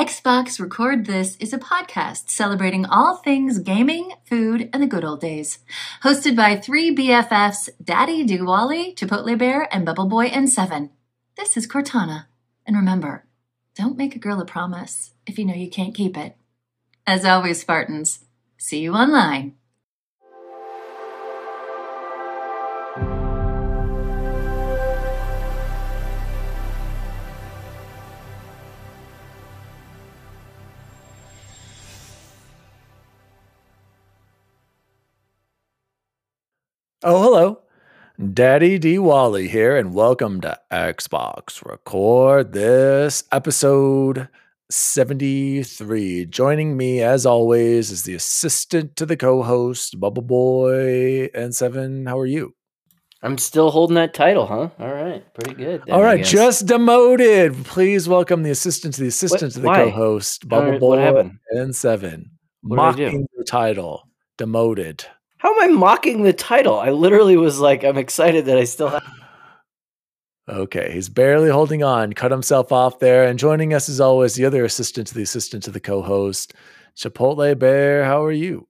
Xbox Record This is a podcast celebrating all things gaming, food, and the good old days. Hosted by three BFFs, Daddy Diwali, Chipotle Bear, and Bubble Boy and Seven. This is Cortana. And remember, don't make a girl a promise if you know you can't keep it. As always, Spartans, see you online. Oh, hello. Daddy D. Wally here, and welcome to Xbox Record This episode 73. Joining me, as always, is the assistant to the co host, Bubble Boy and Seven. How are you? I'm still holding that title, huh? All right, pretty good. then, All right, just demoted. Please welcome the assistant to the assistant to the why? co host, Bubble What- Boy what and Seven. What did I do? Mocking the title, demoted. How am I mocking the title? I literally was like, I'm excited that I still have. Okay, he's barely holding on, cut himself off there. And joining us as always, the other assistant to the assistant to the co-host, Chipotle Bear. How are you?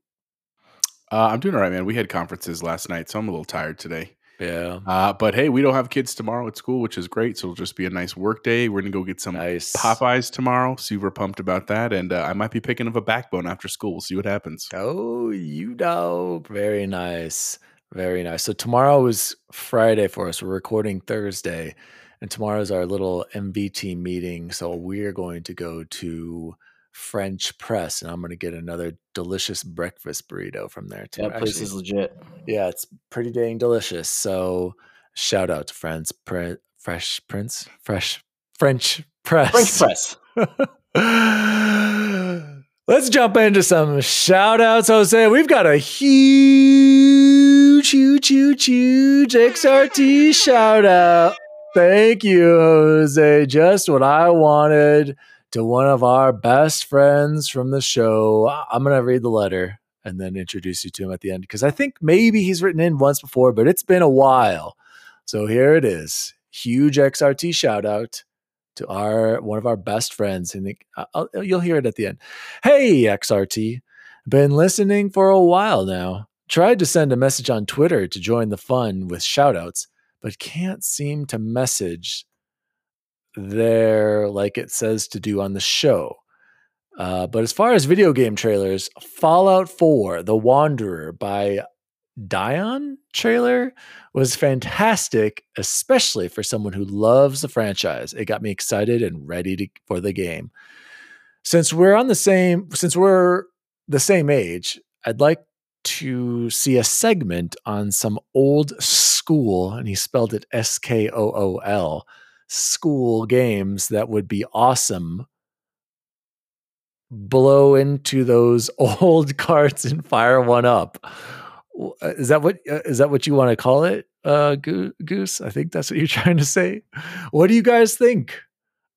Uh, I'm doing all right, man. We had conferences last night, so I'm a little tired today. Yeah. Uh, but hey, we don't have kids tomorrow at school, which is great. So it'll just be a nice work day. We're gonna go get some Nice. Popeyes tomorrow. Super pumped about that, and uh, I might be picking up a backbone after school. We'll see what happens. Oh, you know. Very nice. Very nice. So tomorrow is Friday for us. We're recording Thursday. And tomorrow is our little MVT meeting. So we're going to go to French Press and I'm going to get another delicious breakfast burrito from there too. That place Actually, is legit. Yeah, it's pretty dang delicious. So shout out to friends, Pre- Fresh Prince, Fresh French Press. French press. Let's jump into some shout outs, Jose. We've got a huge, huge, huge, huge XRT shout out. Thank you, Jose. Just what I wanted to one of our best friends from the show. I'm going to read the letter and then introduce you to him at the end because I think maybe he's written in once before, but it's been a while. So here it is. Huge XRT shout out to our one of our best friends, and uh, oh, oh, you'll hear it at the end. Hey, XRT, been listening for a while now. Tried to send a message on Twitter to join the fun with shout outs, but can't seem to message there like it says to do on the show. Uh, but as far as video game trailers, Fallout 4 The Wanderer by Dion trailer was fantastic, especially for someone who loves the franchise. It got me excited and ready to, for the game. Since we're on the same, since we're the same age, I'd like to see a segment on some old school, and he spelled it S K O O L, school games that would be awesome. Blow into those old carts and fire one up. Uh, Is that what uh, that what you want to call it, uh, Goose? I think that's what you're trying to say. What do you guys think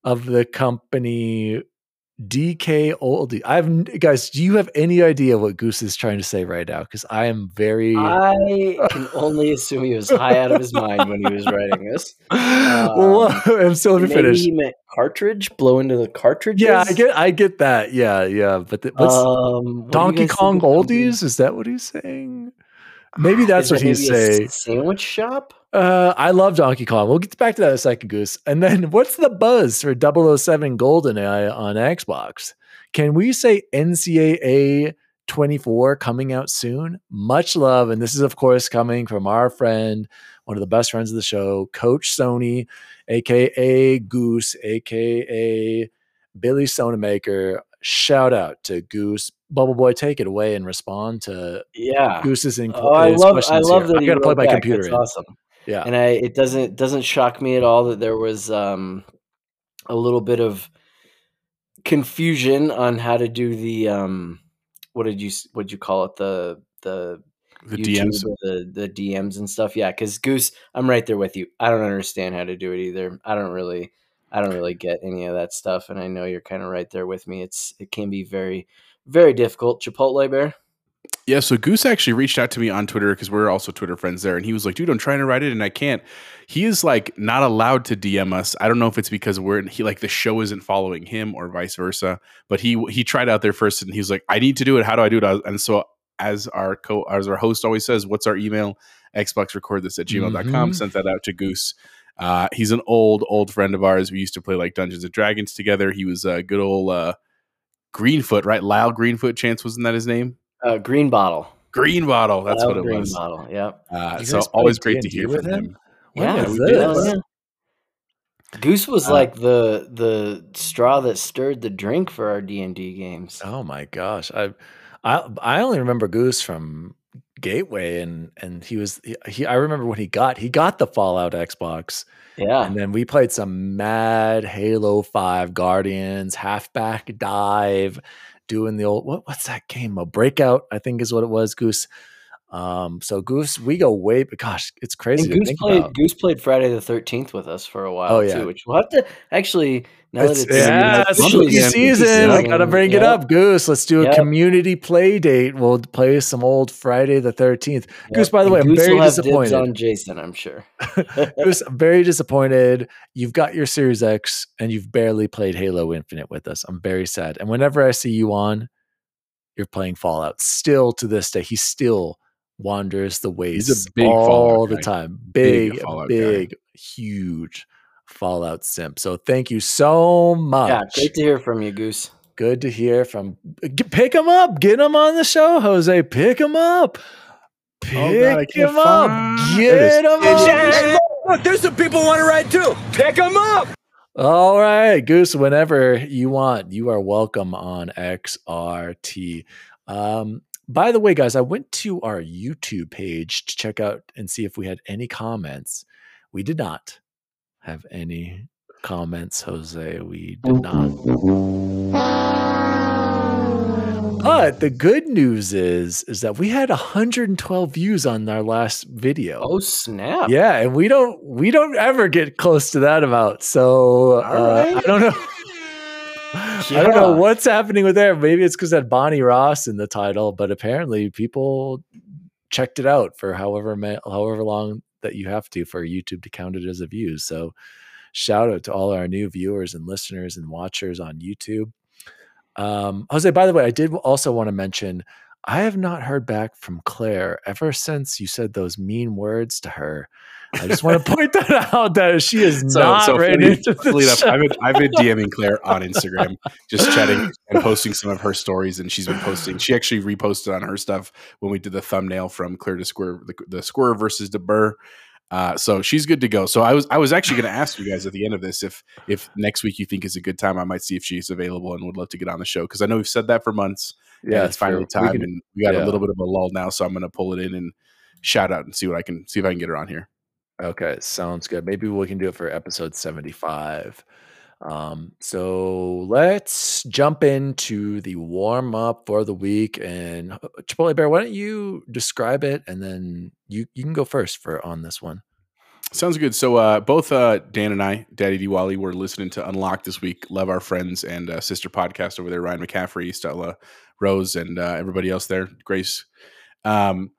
of the company DK Oldie? I've guys. Do you have any idea what Goose is trying to say right now? Because I am very. I can only assume he was high out of his mind when he was writing this. well, I'm still Maybe finish. he meant cartridge, blow into the cartridge. Yeah, I get, I get that. Yeah, yeah. But the, what's Um, what Donkey Kong of the company? Oldies? Is that what he's saying? Maybe that's what he's saying. Sandwich shop. Uh, I love Donkey Kong. We'll get back to that in a second, Goose. And then what's the buzz for 007 GoldenEye on Xbox? Can we say NCAA 24 coming out soon? Much love. And this is, of course, coming from our friend, one of the best friends of the show, Coach Sony, aka Goose, aka Billy Sonamaker. Shout out to Goose. Bubble Boy, take it away and respond to Yeah. Goose's in- Oh, I love. I love here. that I he gotta plug wrote my back. computer That's in. awesome. Yeah. and I it doesn't doesn't shock me at all that there was um a little bit of confusion on how to do the um what did you what did you call it? The the The YouTube DMs. the the DMs and stuff? Yeah because Goose I'm right there with you. I don't understand how to do it either. I don't really I don't really get any of that stuff and I know you're kind of right there with me. It's it can be very very difficult. Chipotle bear Yeah, so Goose actually reached out to me on Twitter because we're also Twitter friends there, and he was like, "Dude, I'm trying to write it and I can't." He is like not allowed to DM us. I don't know if it's because we're he like the show isn't following him or vice versa. But he he tried out there first, and he was like, "I need to do it. How do I do it?" And so as our co as our host always says, "What's our email?" Xbox record this at gmail.com. Mhm. Sent that out to Goose. Uh, he's an old old friend of ours. We used to play like Dungeons and Dragons together. He was a good old uh, Greenfoot, right? Lyle Greenfoot. Chance wasn't that his name? Uh, green bottle. Green Bottle. That's Wild what it was. green was. Bottle. Yep. Uh, so always great to D&D hear from him? him. When yeah, we did. Yeah. Goose was Uh, like the the straw that stirred the drink for our D and D games. Oh my gosh. I I I only remember Goose from Gateway and and he was he, he I remember when he got he got the Fallout Xbox Yeah. and then we played some mad Halo 5 Guardians halfback dive doing the old what what's that game? A breakout, I think is what it was, Goose. Um so Goose, we go way but gosh, it's crazy Goose played about. Goose played Friday the Thirteenth with us for a while Oh, yeah. too, which we'll have to actually now It's, that it's yeah, it's it's spooky spooky season. I gotta bring it up, Goose. Let's do a Yep. community play date. We'll play some old Friday the Thirteenth. Goose, by the And way, I'm Goose very will have dibs disappointed. on Jason. I'm sure. Goose, I'm very disappointed. You've got your Series X and you've barely played Halo Infinite with us. I'm very sad. And whenever I see you on, you're playing Fallout. Still to this day, he still wanders the wastes big all Fallout the guy. time. Big Big, big, huge Fallout simp. So thank you so much. yeah, great to hear from you, Goose. Good to hear from. Pick him up. Get him on the show, Jose. Pick him up. Pick Oh, God, him up. find- Get There it him up. Look, there's some people want to ride too. Pick them up. All right, Goose. Whenever you want, you are welcome on XRT. Um, by the way, guys, I went to our YouTube page to check out and see if we had any comments. We did not have any comments, Jose. We did not. But the good news is is that we had 112 views on our last video. Oh snap! Yeah, and we don't we don't ever get close to that amount. So uh, right. I don't know. I don't know what's happening with there. Maybe it's because that Bonnie Ross in the title, but apparently people checked it out for however however long that you have to for YouTube to count it as a view. So shout out to all our new viewers and listeners and watchers on YouTube. Um, Jose, by the way, I did also want to mention I have not heard back from Claire ever since you said those mean words to her. I just want to point that out that she is So, not so ready funny, to enough, I've been, I've been DMing Claire on Instagram, just chatting and posting some of her stories, and she's been posting. She actually reposted on her stuff when we did the thumbnail from Claire to Square, the, the Square versus DeBur. Uh, so she's good to go. So I was I was actually going to ask you guys at the end of this if if next week you think is a good time, I might see if she's available and would love to get on the show because I know we've said that for months. Yeah, yeah, it's finally true. We time, can- and we got yeah. a little bit of a lull now, so I'm going to pull it in and shout out and see what I can see if I can get her on here. Okay, sounds good. Maybe we can do it for episode 75. Um, so let's jump into the warm up for the week. And uh, Chipotle Bear, why don't you describe it and then you, you can go first for on this one. Sounds good. So uh, both uh, Dan and I, Daddy Diwali, were listening to Unlocked this week. Love our friends and uh, sister podcast over there, Ryan McCaffrey, Stella Rose, and uh, everybody else there, Grace. Um,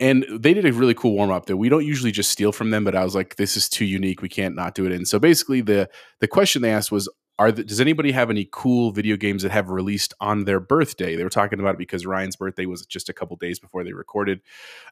and they did a really cool warm up that we don't usually just steal from them, but I was like, this is too unique. We can't not do it. And so basically, the the question they asked was, are the, does anybody have any cool video games that have released on their birthday? They were talking about it because Ryan's birthday was just a couple days before they recorded.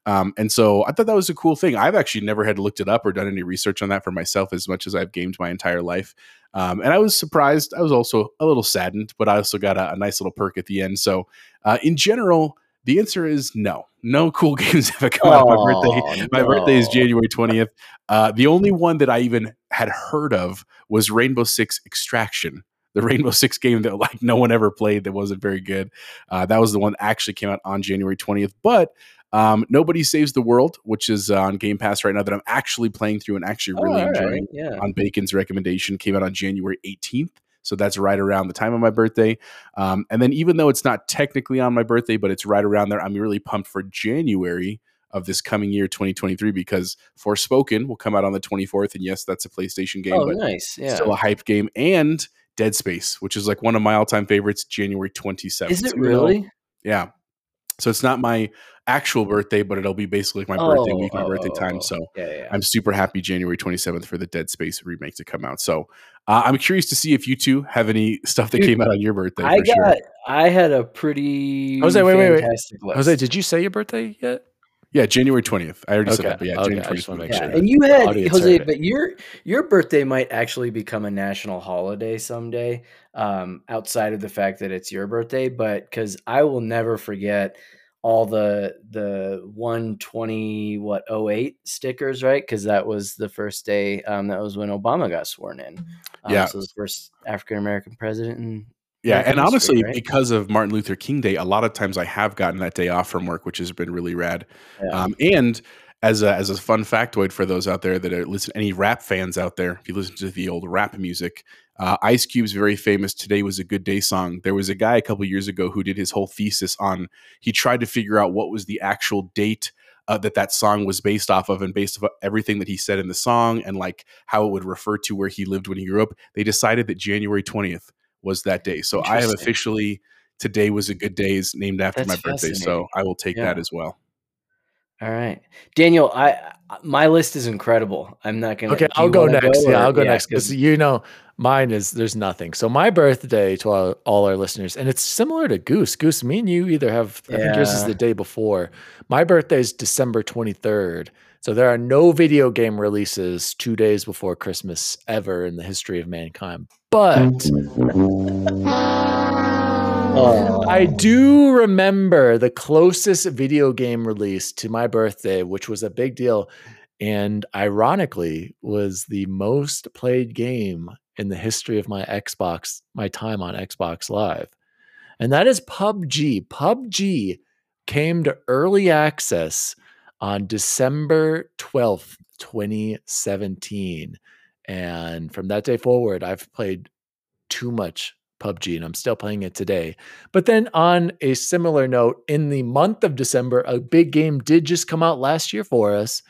Um, and so I thought that was a cool thing. I've actually never had looked it up or done any research on that for myself as much as I've gamed my entire life. Um, and I was surprised. I was also a little saddened, but I also got a, a nice little perk at the end. So uh, in general, the answer is no. No cool games have come out on my birthday. My birthday is. January 20th. Uh, the only one that I even had heard of was Rainbow Six Extraction, the Rainbow Six game that like no one ever played that wasn't very good. Uh, that was the one that actually came out on January 20th. But um, Nobody Saves the World, which is uh, on Game Pass right now, that I'm actually playing through and actually Oh, really all right, enjoying Yeah. on Bacon's recommendation came out on January 18th. So that's right around the time of my birthday. Um, and then, even though it's not technically on my birthday, but it's right around there, I'm really pumped for January of this coming year, 2023, because Forspoken will come out on the 24th. And yes, that's a PlayStation game, Oh, but nice. Yeah. still a hype game. And Dead Space, which is like one of my all time favorites, January 27th. Is it So really? yeah. So it's not my actual birthday, but it'll be basically my birthday week, my oh, birthday oh, time. oh. So yeah, yeah. I'm super happy January 27th for the Dead Space remake to come out. So uh, I'm curious to see if you two have any stuff that Dude, came out on your birthday. I for got. sure. I had a pretty Jose, wait, wait, wait. list. Jose, did you say your birthday yet? Yeah, January 20th. I already said Okay, that, but yeah, okay, January I just 20th. wanna make Yeah, sure. and you had Jose, but your your birthday might actually become a national holiday someday. Um, outside of the fact that it's your birthday, but because I will never forget all the the 120 what 08 stickers right because that was the first day um that was when obama got sworn in um, Yeah. so the first african-american president in Yeah, and honestly, history, right? because of Martin Luther King Day, a lot of times I have gotten that day off from work, which has been really rad. Yeah. Um, and as a, as a fun factoid for those out there that are listen, any rap fans out there, if you listen to the old rap music, uh, Ice Cube's very famous "Today Was a Good Day" song. There was a guy a couple years ago who did his whole thesis on. He tried to figure out what was the actual date uh, that that song was based off of, and based off everything that he said in the song, and like how it would refer to where he lived when he grew up. They decided that January twentieth was that day. So I have officially today was a good day is named after That's my birthday. So. I will take that as well. All right daniel i I- my list is incredible i'm not gonna Okay, I'll go wanna next. or- yeah, I'll go next because you know mine is there's nothing. So my birthday to all, all our listeners, and it's similar to Goose. Goose, me and you either have. I think yours is the day before. My birthday is December 23rd. So there are no video game releases two days before Christmas ever in the history of mankind. But I do remember the closest video game release to my birthday, which was a big deal, and ironically was the most played game in the history of my Xbox, my time on Xbox Live. And that is PUBG. PUBG came to early access on December 12th, 2017. And from that day forward, I've played too much PUBG and I'm still playing it today. But then, on a similar note, in the month of December, a big game did just come out last year for us,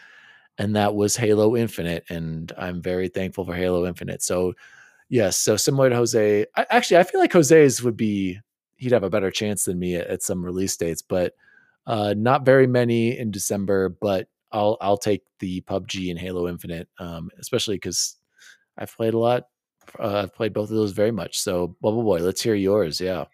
and that was Halo Infinite. And I'm very thankful for Halo Infinite. So, yes, so similar to Jose, I, actually, I feel like Jose's would be, he'd have a better chance than me at, at some release dates, but uh, not very many in December. But I'll I'll take the PUBG and Halo Infinite, um, especially because I've played a lot. Uh, I've played both of those very much. So, Bubble Boy, let's hear yours. Yeah,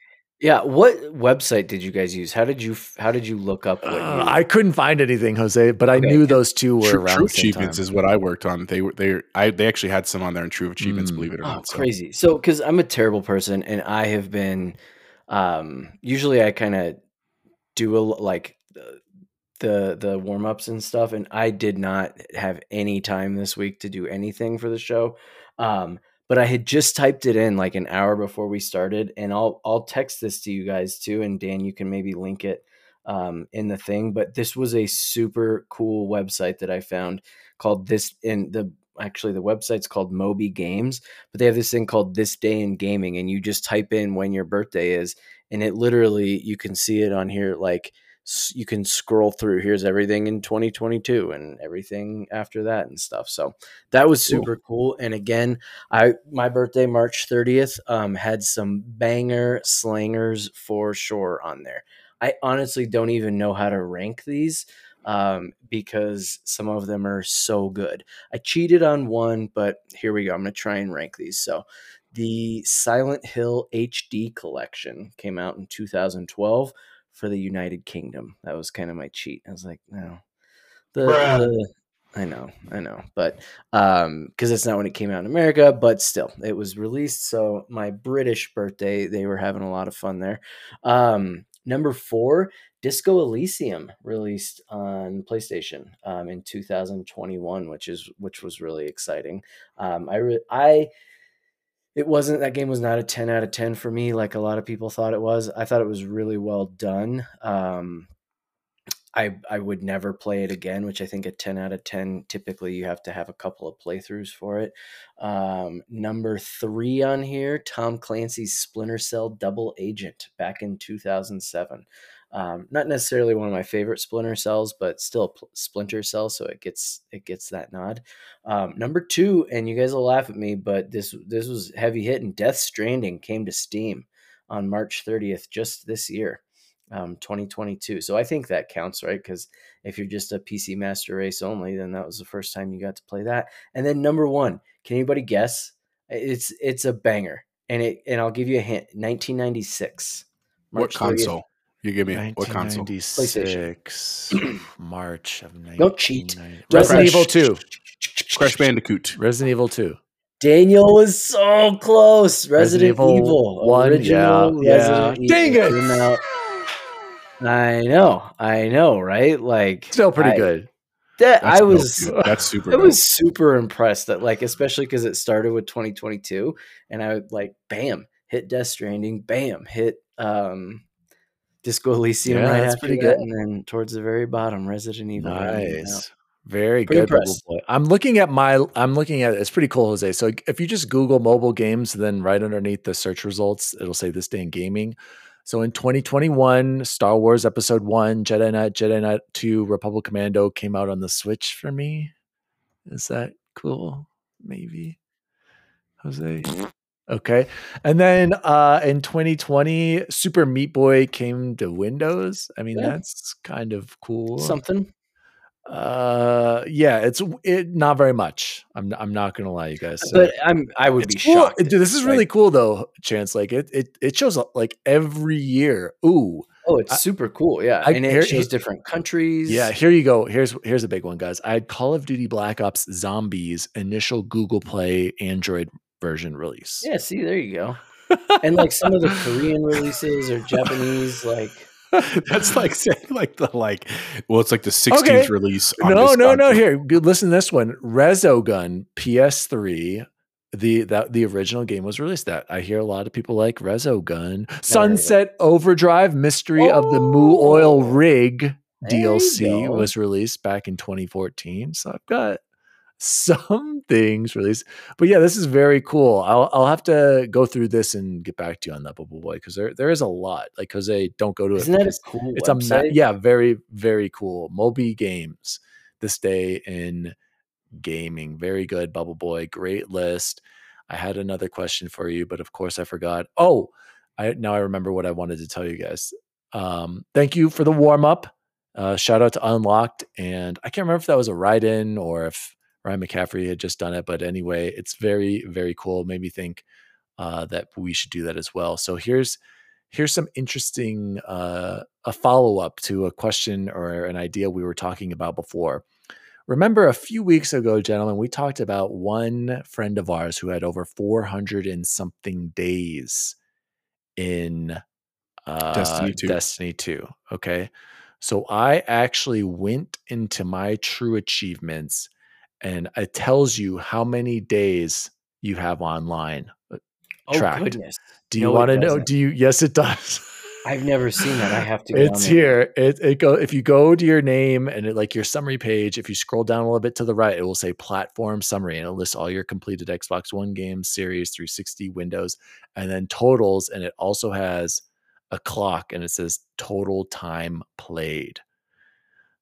yeah what website did you guys use how did you how did you look up what Uh, you I couldn't find anything, Jose, but I Okay. knew those two were True, around True the same Achievements time. is what I worked on. They were they I they actually had some on there in True Achievements, Mm. believe it or Oh, not. So crazy. So, because I'm a terrible person, and I have been, um, usually I kind of do a like the the, the warm ups and stuff, and I did not have any time this week to do anything for the show. Um, but I had just typed it in like an hour before we started, and I'll I'll text this to you guys too, and Dan, you can maybe link it um, in the thing. But this was a super cool website that I found called this in the actually the website's called Moby Games, but they have this thing called This Day in Gaming, and you just type in when your birthday is, and it literally you can see it on here. Like you can scroll through. Here's everything in 2022 and everything after that and stuff. So that was Cool. super cool. And again, I my birthday March 30th um, had some banger slangers for sure on there. I honestly don't even know how to rank these um, because some of them are so good. I cheated on one, but here we go. I'm going to try and rank these. So, the Silent Hill HD collection came out in 2012 for the United Kingdom. That was kind of my cheat. I was like, no, the, the I know, I know, but um, because that's not when it came out in America, but still, it was released. So my British birthday, they were having a lot of fun there. Um, number four, Disco Elysium released on PlayStation um, in 2021, which is which was really exciting. Um, I re- I it wasn't that game was not a 10 out of 10 for me like a lot of people thought it was. I thought it was really well done. Um, I I would never play it again, which I think a 10 out of 10 typically you have to have a couple of playthroughs for it. Um, number 3 on here, Tom Clancy's Splinter Cell Double Agent back in 2007. Um, not necessarily one of my favorite Splinter Cells, but still pl- Splinter Cell, so it gets it gets that nod. Um, number two, and you guys will laugh at me, but this this was heavy hitting. Death Stranding came to Steam on March 30th, just this year. um, 2022. So I think that counts, right? Because if you're just a PC Master Race only, then that was the first time you got to play that. And then number one, can anybody guess? It's it's a banger, and it and I'll give you a hint. 1996. What console? 30th. Console? You give me what console? 1996 March of 1990. Don't cheat. Resident Crash. Evil 2. Crash Bandicoot. Resident Evil 2. Daniel was so close. Resident, Resident Evil Evil, one, original yeah, Resident yeah. Dang it! I know, I know, right? Like Still pretty I- good. That That's I was, dude. That's super. I dope. was super impressed that, like, especially because it started with 2022, and I would like, bam, hit Death Stranding, bam, hit um, Disco Elysium Yeah, right that's pretty that, good. and then towards the very bottom, Resident Evil. Nice. Very Pretty good. I'm looking at my I'm looking at it's pretty cool, Jose. So if you just Google Moby Games, then right underneath the search results, it'll say this day in gaming. So in 2021, Star Wars Episode One, Jedi Knight, Jedi Knight Two, Republic Commando came out on the Switch for me. Is that cool? Maybe, Jose. Okay, and then uh, in 2020, Super Meat Boy came to Windows. I mean, Yeah. that's kind of cool. Something. Uh, yeah, it's it not very much. I'm I'm not gonna lie, you guys. So But I'm, I would be cool. shocked. Dude, this is really like- cool though, Chance. Like it it it shows up like every year. Ooh, Oh, it's I- super cool. Yeah. I- and it here- shows different countries. yeah. Here you go. Here's here's a big one, guys. I had Call of Duty Black Ops Zombies initial Google Play Android version release. Yeah. See, there you go. And like some of the Korean releases or Japanese, like, That's like saying like the like. Well, it's like the 16th Okay. release. No, no, no. Here, listen to this one. Resogun PS3. The that the original game was released. That I hear a lot of people like Resogun. Sunset Overdrive Mystery of the Mooil Oh. Rig DLC was released back in 2014. So I've got some things released. But yeah, this is very cool. I'll I'll have to go through this and get back to you on that Bubble Boy because there there is a lot. Like Jose, don't go to isn't it. that a cool it's a yeah, very very cool. Moby Games this day in gaming. Very good, Bubble Boy. Great list. I had another question for you, but of course I forgot. Oh, I now I remember what I wanted to tell you guys. Um, thank you for the warm up. Uh, shout out to Unlocked, and I can't remember if that was a write in or if Ryan McCaffrey had just done it, but anyway, it's very very cool. Made me think uh, that we should do that as well. So here's here's some interesting uh, a follow up to a question or an idea we were talking about before. Remember a few weeks ago, gentlemen, we talked about one friend of ours who had over 400 and something days in uh, Destiny 2. Destiny 2. Okay. So I actually went into my true achievements and it tells you how many days you have online. Uh, oh, tracked. goodness. Do you No, want to know? Do you? Yes, it does. I've never seen that. I have to go it's here. It, it go if you go to your name and it, like your summary page. If you scroll down a little bit to the right, it will say platform summary and it lists all your completed Xbox One games, Series, 360, Windows, and then totals. And it also has a clock and it says total time played.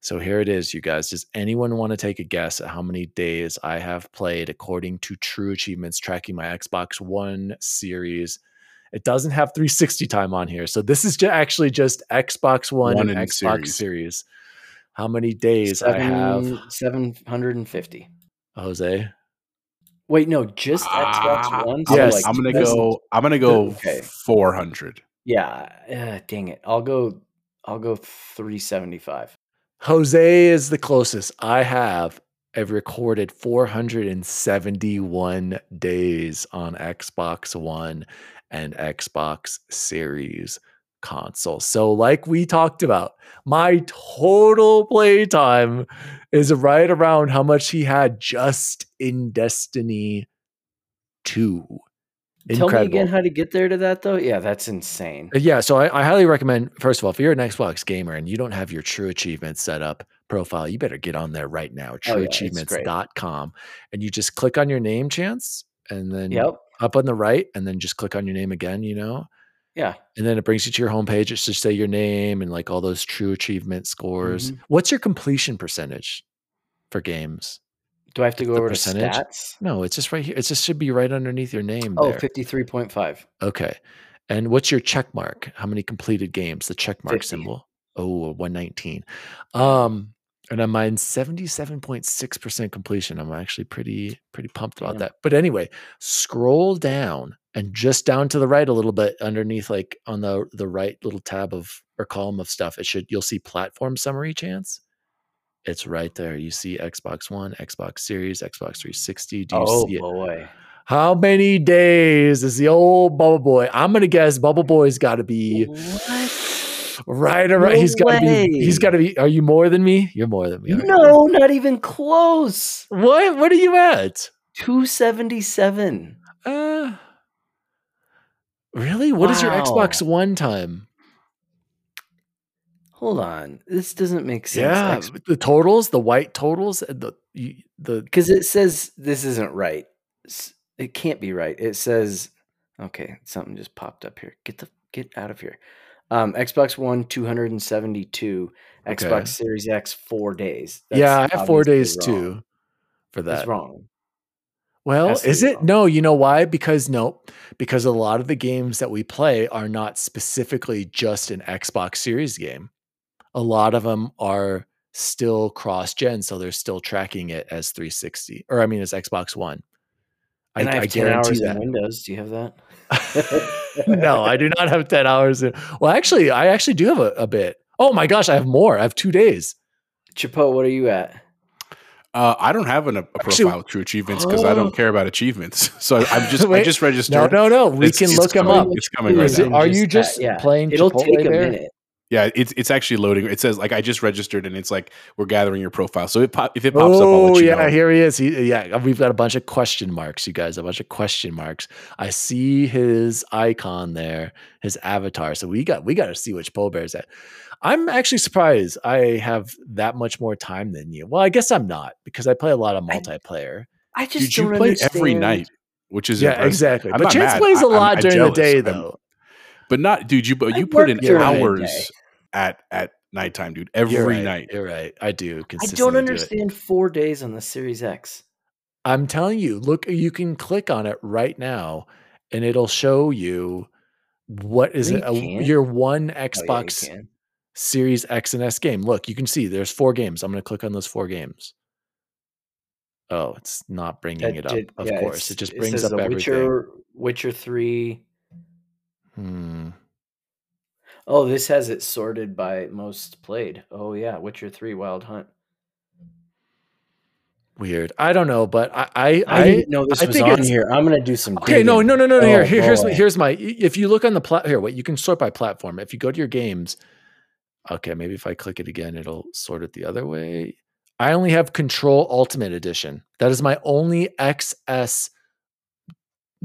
So here it is, you guys. Does anyone want to take a guess at how many days I have played according to True Achievements tracking my Xbox One series? It doesn't have 360 time on here. So this is ju- actually just Xbox One, One and and Xbox series. series. How many days I have, Seven hundred and fifty. Jose? Wait, no, just Ah, Xbox One. I'm, Yes. I'm gonna that's- go. I'm gonna go Okay. 400. Yeah, uh, dang it. I'll go. I'll go three seventy five. Jose is the closest. I have I've recorded 471 days on Xbox One and Xbox Series console. So, like we talked about, my total playtime is right around how much he had just in Destiny 2. Tell me again how to get there to that though. Yeah, that's insane. Uh, Yeah, so I, I highly recommend. First of all, if you're an Xbox gamer and you don't have your True Achievements set up profile, you better get on there right now. Oh, yeah. TrueAchievements.com, and you just click on your name, chance, and then Yep. up on the right, and then just click on your name again. You know, Yeah. and then it brings you to your homepage. It just say your name and like all those True Achievement scores. Mhm. What's your completion percentage for games? Do I have to go over percentage? to stats? No, it's just right here. It just should be right underneath your name. Oh, there. 53.5. Okay. And what's your check mark? How many completed games? The check mark 50. symbol. Oh, 119. Um, and on mine 77.6% completion. I'm actually pretty pretty pumped about Damn. that. But anyway, scroll down and just down to the right a little bit underneath like on the the right little tab of or column of stuff. It should you'll see platform summary chance. It's right there. You see Xbox One, Xbox Series, Xbox 360. Do you Oh see it? boy. How many days is the old Bubble Boy? I'm gonna guess Bubble Boy's got to be What? right around. No he's got to be. He's got to be. Are you more than me? You're more than me. you? No, not even close. What? What are you at? 277. Uh, really? What is your Xbox One time? Hold on. This doesn't make sense. Yeah, the totals, the white totals, the the Because it says this isn't right. It can't be right. It says, okay, something just popped up here. Get the get out of here. Um, Xbox One 272, Okay. Xbox Series X four days. yeah, I have four days wrong. too for that. That's wrong. Well, to is it? wrong. No, you know why? Because no, because a lot of the games that we play are not specifically just an Xbox Series game. A lot of them are still cross gen, so they're still tracking it as 360, or I mean, as Xbox One. And I, have 10 guarantee hours that. in Windows. Do you have that? no, I do not have 10 hours. In, well, actually, I actually do have a, a bit. Oh my gosh, I have more. I have two days. Chapo, what are you at? Uh, I don't have an, a Actually- profile with True Achievements because I don't care about achievements. So I'm just I just registered. No, no, no. We It's- can it's look them up. It's coming right it- now. are you just uh, playing It'll Chipotle take a there? minute. Yeah, it's it's actually loading. It says like I just registered, and it's like we're gathering your profile. So it pop, if it pops up, I'll Oh let you yeah, know. here he is. He, yeah, we've got a bunch of question marks, you guys. A bunch of question marks. I see his icon there, his avatar. So we got we got to see which Polar Bear's at. I'm actually surprised I have that much more time than you. Well, I guess I'm not because I play a lot of multiplayer. I just Dude, you don't play understand. every night, which is yeah, impressive. exactly. I'm but not Chance mad. plays a I- I'm- lot I'm during the jealous. day, I'm- though. But not, dude. You but I you put in work during the hours day. At at nighttime, dude. You're Every right, night. You're right. I do. I don't do it. understand four days on the Series X. I'm telling you, look, you can click on it right now and it'll show you what is No, it, you a- can't. your one Oh, yeah, Xbox. Series X and S game. Look, you can see there's four games. I'm going to click on those four games. Oh, it's not bringing That it up. did- of yeah, course, it just it brings says up The everything. Witcher, Witcher Three. Hmm. Oh, this has it sorted by most played. Oh yeah, Witcher Three, Wild Hunt. Weird. I don't know, but I, I, I, didn't know this I was think on here. I'm gonna do some. Okay, no, digging. no, no, no, no. Oh, here, here's my, here's my. If you look on the plat, here, wait, you can sort by platform. If you go to your games, okay, maybe if I click it again, it'll sort it the other way. I only have Control Ultimate Edition. That is my only XS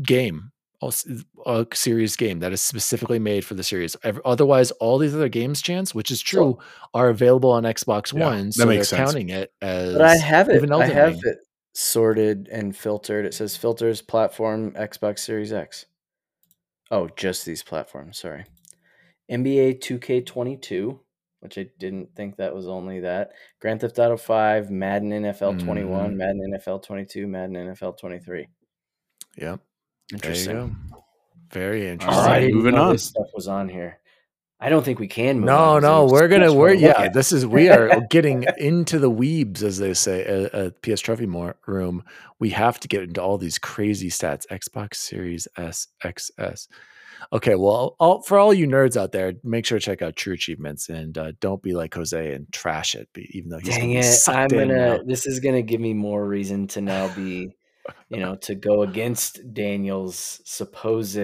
game, a uh, series game that is specifically made for the series. Otherwise, all these other games, chance, which is true, are available on Xbox Yeah, One. So they're makes sense. counting it as. But I have it. I have Ring. it sorted and filtered. It says filters platform Xbox Series X. Oh, just these platforms. Sorry. NBA 2K22, which I didn't think that was only that. Grand Theft Auto 5, Madden NFL 21, Mhm. Madden NFL 22, Madden NFL 23. Yep. There you Interesting. go. Very interesting. All right, moving on. This stuff was on here. I don't think we can move No, on, 'cause no, there's we're gonna we're yeah. at. This is we are getting into the weebs, as they say, at, at PS Trophy more room. We have to get into all these crazy stats. Xbox Series S, XS. Okay, well, all, for all you nerds out there, make sure to check out True Achievements and uh, don't be like Jose and trash it, even though he's Dang gonna it! I'm gonna. now. This is gonna give me more reason to now be, you know, to go against Daniel's supposed.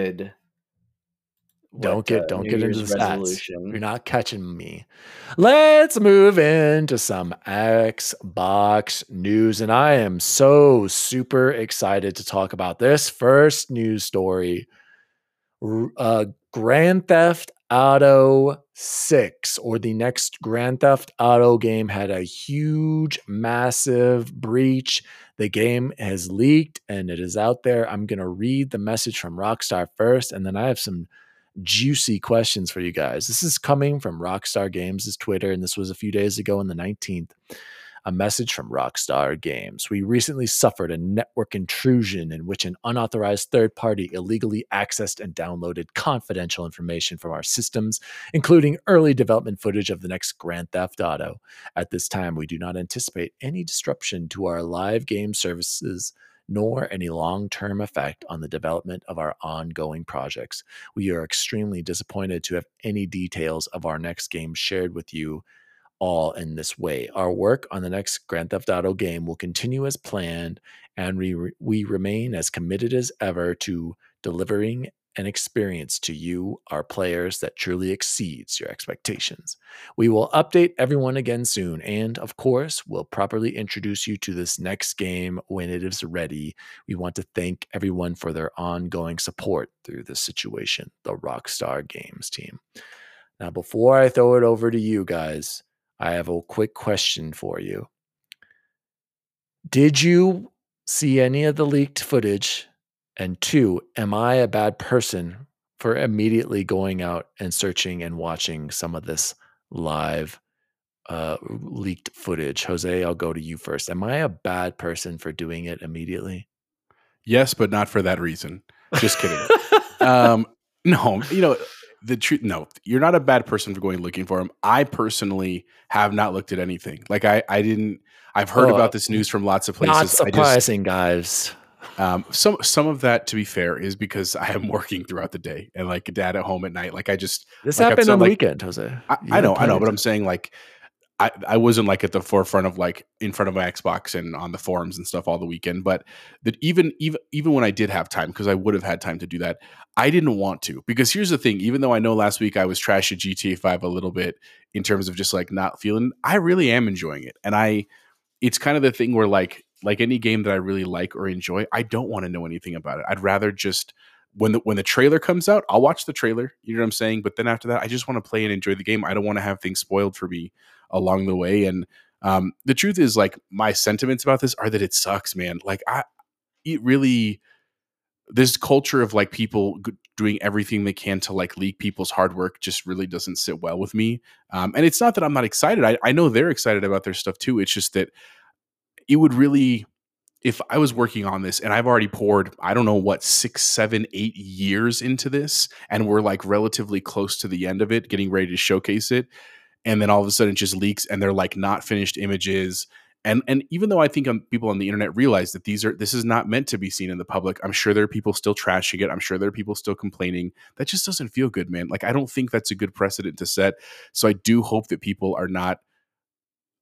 Don't what, get uh, don't get into Year's the stats. resolution. You're not catching me. Let's move into some Xbox news. And I am so super excited to talk about this first news story. Uh, Grand Theft Auto 6 or the next Grand Theft Auto game had a huge, massive breach. The game has leaked and it is out there. I'm going to read the message from Rockstar first, and then I have some juicy questions for you guys. This is coming from Rockstar Games' Twitter, and this was a few days ago on the 19th. A message from Rockstar Games. We recently suffered a network intrusion in which an unauthorized third party illegally accessed and downloaded confidential information from our systems, including early development footage of the next Grand Theft Auto. At this time, we do not anticipate any disruption to our live game services nor any long term effect on the development of our ongoing projects. We are extremely disappointed to have any details of our next game shared with you all in this way. Our work on the next Grand Theft Auto game will continue as planned, and we, we remain as committed as ever to delivering an experience to you, our players, that truly exceeds your expectations. We will update everyone again soon, and of course, we'll properly introduce you to this next game when it is ready. We want to thank everyone for their ongoing support through this situation, the Rockstar Games team. Now, before I throw it over to you guys, I have a quick question for you. Did you see any of the leaked footage and two, am I a bad person for immediately going out and searching and watching some of this live uh, leaked footage? Jose, I'll go to you first. Am I a bad person for doing it immediately? Yes, but not for that reason. Just kidding. um, no, you know, the truth no you're not a bad person for going looking for them i personally have not looked at anything like i i didn't i've heard Oh, about this news from lots of places Not I just, surprising, guys. um, some some of that, to be fair, is because I am working throughout the day and like dad at home at night. Like I just, This like, happened so, on the like, weekend, Jose. I, I know, I know, but I'm saying like, I I wasn't like at the forefront of like in front of my Xbox and on the forums and stuff all the weekend. But that even even even when I did have time, because I would have had time to do that, I didn't want to. Because here's the thing: even though I know last week I was trashing GTA Five a little bit in terms of just like not feeling, I really am enjoying it, and I it's kind of the thing where like like any game that I really like or enjoy, I don't want to know anything about it. I'd rather just when the when the trailer comes out, I'll watch the trailer. You know what I'm saying? But then after that, I just want to play and enjoy the game. I don't want to have things spoiled for me along the way. And um, the truth is, like my sentiments about this are that it sucks, man. Like I, it really this culture of like people doing everything they can to like leak people's hard work just really doesn't sit well with me. Um, and it's not that I'm not excited. I, I know they're excited about their stuff too. It's just that it would really if I was working on this and I've already poured, I don't know what, six, seven, eight years into this, and we're like relatively close to the end of it, getting ready to showcase it. And then all of a sudden it just leaks and they're like not finished images. And and even though I think um, people on the internet realize that these are this is not meant to be seen in the public, I'm sure there are people still trashing it. I'm sure there are people still complaining. That just doesn't feel good, man. Like I don't think that's a good precedent to set. So I do hope that people are not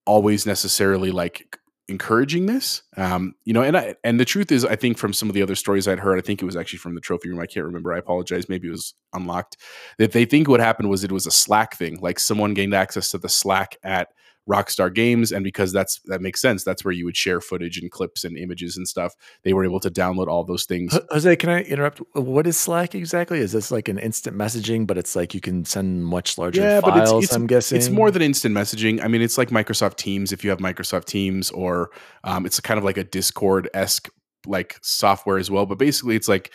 always necessarily like encouraging this um you know and i and the truth is i think from some of the other stories i'd heard i think it was actually from the trophy room i can't remember i apologize maybe it was unlocked that they think what happened was it was a slack thing like someone gained access to the slack at rockstar games and because that's that makes sense that's where you would share footage and clips and images and stuff they were able to download all those things Jose, can I interrupt? What is Slack exactly? Is this like an instant messaging, but it's like you can send much larger files? I'm guessing it's more than instant messaging. I mean, it's like Microsoft Teams if you have Microsoft Teams, or um, it's kind of like a Discord esque like software as well. But basically, it's like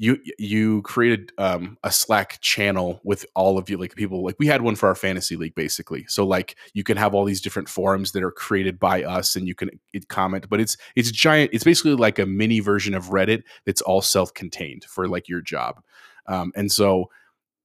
you you created um, a Slack channel with all of you like people like we had one for our fantasy league basically. So like you can have all these different forums that are created by us, and you can comment. But it's it's giant. It's basically like a mini version of Reddit that's all self contained for like your job. Um, and so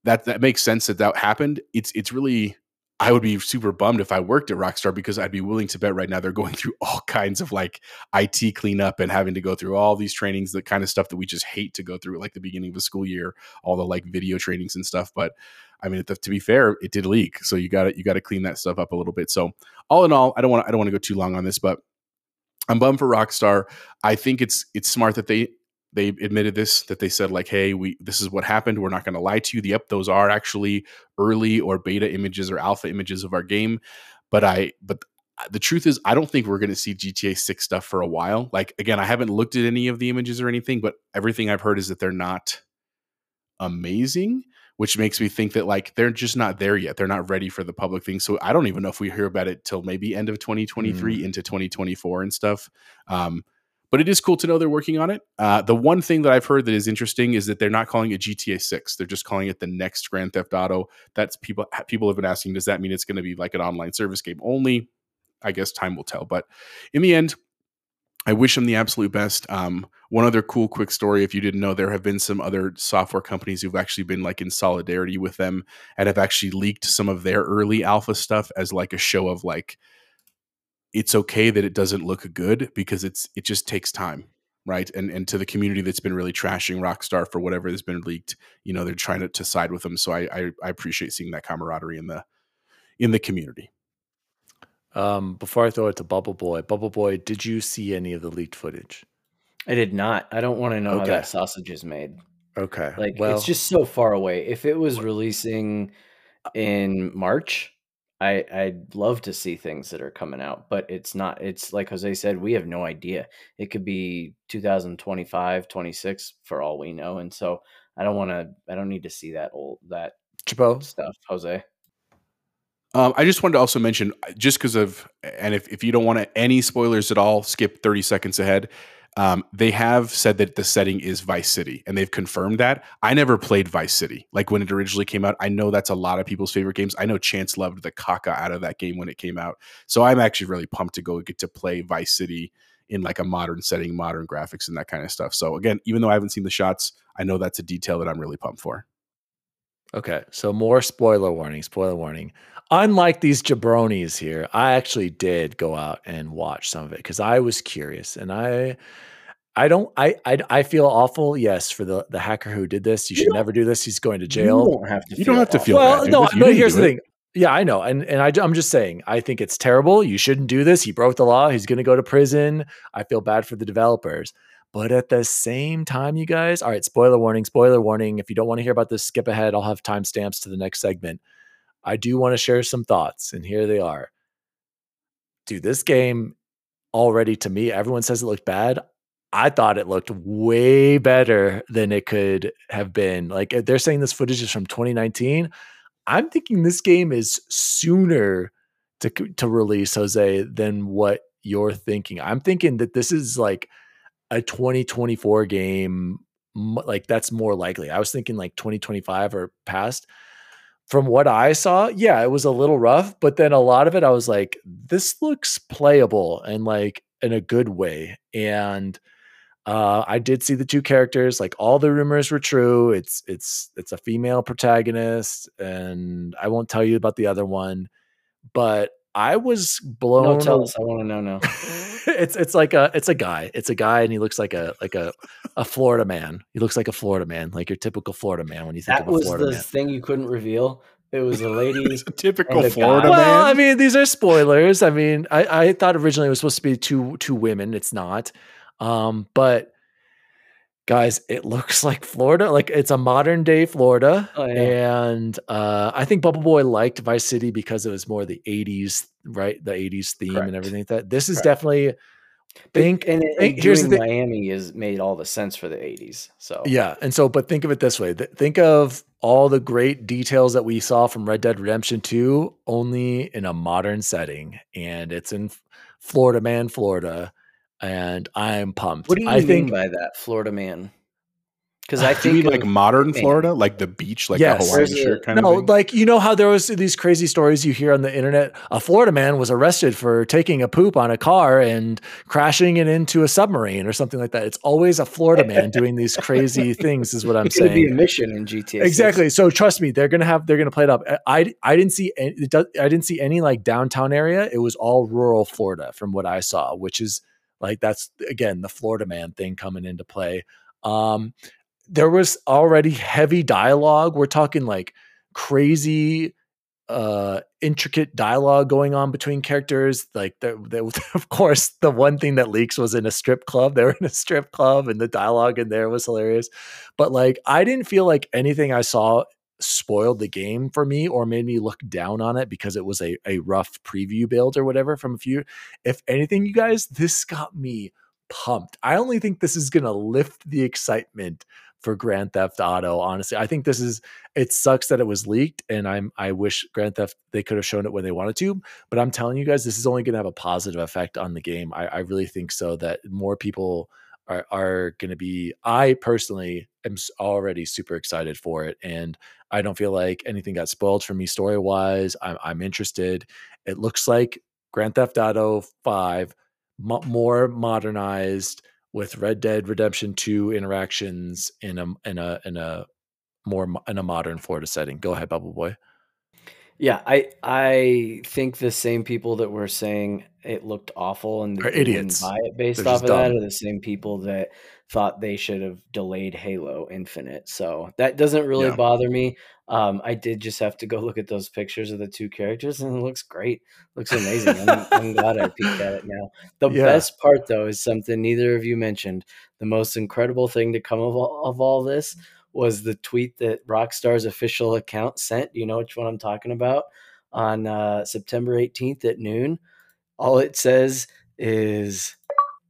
that that makes sense that that happened. It's it's really I would be super bummed if I worked at Rockstar because I'd be willing to bet right now they're going through all kinds of like IT cleanup and having to go through all these trainings, the kind of stuff that we just hate to go through like the beginning of the school year, all the like video trainings and stuff. But I mean, to be fair, it did leak, so you got to you got to clean that stuff up a little bit. So all in all, I don't want I don't want to go too long on this, but I'm bummed for Rockstar. I think it's it's smart that they they admitted this that they said like hey we this is what happened. We're not going to lie to you. The yep those are actually early or beta images or alpha images of our game. But i but the truth is i don't think we're going to see gta 6 stuff for a while. Like again i haven't looked at any of the images or anything but everything i've heard is that they're not amazing which makes me think that like they're just not there yet. They're not ready for the public thing. So i don't even know if we hear about it till maybe end of 2023 into 2024 and stuff. Um but it is cool to know they're working on it. Uh, the one thing that I've heard that is interesting is that they're not calling it GTA Six; they're just calling it the next Grand Theft Auto. That's people people have been asking, does that mean it's going to be like an online service game only? I guess time will tell. But in the end, I wish them the absolute best. Um, one other cool, quick story. If you didn't know, there have been some other software companies who've actually been like in solidarity with them and have actually leaked some of their early alpha stuff as like a show of like, it's okay that it doesn't look good because it's it just takes time right and and to the community that's been really trashing rockstar for whatever has been leaked you know they're trying to, to side with them so I, I i appreciate seeing that camaraderie in the in the community Um, before I throw it to Bubble Boy, Bubble Boy, did you see any of the leaked footage? I did not. I don't want to know how Okay. that sausage is made. Okay. Like well, it's just so far away. If it was releasing in March, I I'd love to see things that are coming out, but it's not. It's like Jose said, we have no idea. It could be 2025, 26 for all we know. And so I don't want to I don't need to see that old that Chabot. stuff, Jose. Um, I just wanted to also mention, uh, just because of, and if, if you don't want to, any spoilers at all, skip 30 seconds ahead. Um, they have said that the setting is Vice City, and they've confirmed that. I never played Vice City. Like when it originally came out, I know that's a lot of people's favorite games. I know Chance loved the caca out of that game when it came out. So I'm actually really pumped to go get to play Vice City in like a modern setting, modern graphics, and that kind of stuff. So again, even though I haven't seen the shots, I know that's a detail that I'm really pumped for. Okay, so more spoiler warning, spoiler warning. Unlike these jabronis here, I actually did go out and watch some of it because I was curious, and I, I don't, I, I, I feel awful. Yes, for the the hacker who did this, you should never do this. He's going to jail. You don't have to You don't have to feel well, bad, dude. no, but didn't here's do the it. thing. Yeah, I know, and and I, I'm just saying, I think it's terrible. You shouldn't do this. He broke the law. He's going to go to prison. I feel bad for the developers. But at the same time, you guys, all right, spoiler warning, spoiler warning. If you don't want to hear about this, skip ahead. I'll have timestamps to the next segment. I do want to share some thoughts, and here they are. Dude, this game already to me, everyone says it looked bad. I thought it looked way better than it could have been. Like eh, they're saying this footage is from 2019. I'm thinking this game is sooner to to release, Jose, than what you're thinking. I'm thinking that this is like a 2024 game. Like that's more likely. I was thinking like 2025 or past. From what I saw, yeah, it was a little rough, but then a lot of it, I was like, this looks playable and like in a good way. And uh, I did see the two characters. Like all the rumors were true. It's it's it's a female protagonist, and I won't tell you about the other one. But I was blown. No, tell us. I want to know now. it's it's like a it's a guy. It's a guy, and he looks like a like a a Florida man. He looks like a Florida man, like your typical Florida man when you think That of a was Florida the man. thing you couldn't reveal. It was a lady. Typical And Florida guy- Well. I mean, these are spoilers. I mean, I, I thought originally it was supposed to be two two women. It's not. Um, but guys, it looks like Florida. Like it's a modern day Florida. Oh, yeah. And uh, I think Bubble Boy liked Vice City because it was more the 80s, right? The 80s theme Correct. and everything like that. This is Correct. definitely think and, and think- here's the Miami is made all the sense for the 80s. So Yeah, and so, but think of it this way: Th- think of all the great details that we saw from Red Dead Redemption Two, only in a modern setting, and it's in Florida, man, Florida, and I'm pumped. What do you I mean think by that, Florida man? Because I Do you think mean like modern man. Florida, like the beach, like Yes. Hawaiian There's shirt kind no, of thing? No, like you know how there was these crazy stories you hear on the internet. A Florida man was arrested for taking a poop on a car and crashing it into a submarine or something like that. It's always a Florida man doing these crazy things, is what I'm it's to be saying. a mission in GTA. 6. exactly so trust me they're gonna have they're gonna play it up i i didn't see any, it does, i didn't see any like downtown area it was all rural florida from what i saw which is like that's again the florida man thing coming into play. Um there was already heavy dialogue. We're talking like crazy uh intricate dialogue going on between characters like the, of course the one thing that leaks was in a strip club. They were in a strip club and the dialogue in there was hilarious. But like i didn't feel like anything i saw spoiled the game for me or made me look down on it because it was a, a rough preview build or whatever from a few if anything you guys this got me pumped. I only think this is going to lift the excitement for grand theft auto honestly. I think this is it sucks that it was leaked and i'm i wish grand theft they could have shown it when they wanted to but i'm telling you guys this is only going to have a positive effect on the game. I, I really think so that more people are, are going to be i personally am already super excited for it and i don't feel like anything got spoiled for me story wise I'm, I'm interested it looks like Grand Theft Auto 5 mo- more modernized with Red Dead Redemption 2 interactions in a in a in a more in a modern Florida setting. Go ahead, Bubble Boy. Yeah, I I think the same people that were saying it looked awful and Are they didn't idiots. buy it based They're off of that are the same people that thought they should have delayed Halo Infinite. So that doesn't really Yeah. bother me. Um, I did just have to go look at those pictures of the two characters, and it looks great. Looks amazing. I'm, I'm glad I peeked at it now. The Yeah. best part, though, is something neither of you mentioned. The most incredible thing to come of all, of all this was the tweet that Rockstar's official account sent. You know which one I'm talking about? On uh, September 18th at noon. All it says is,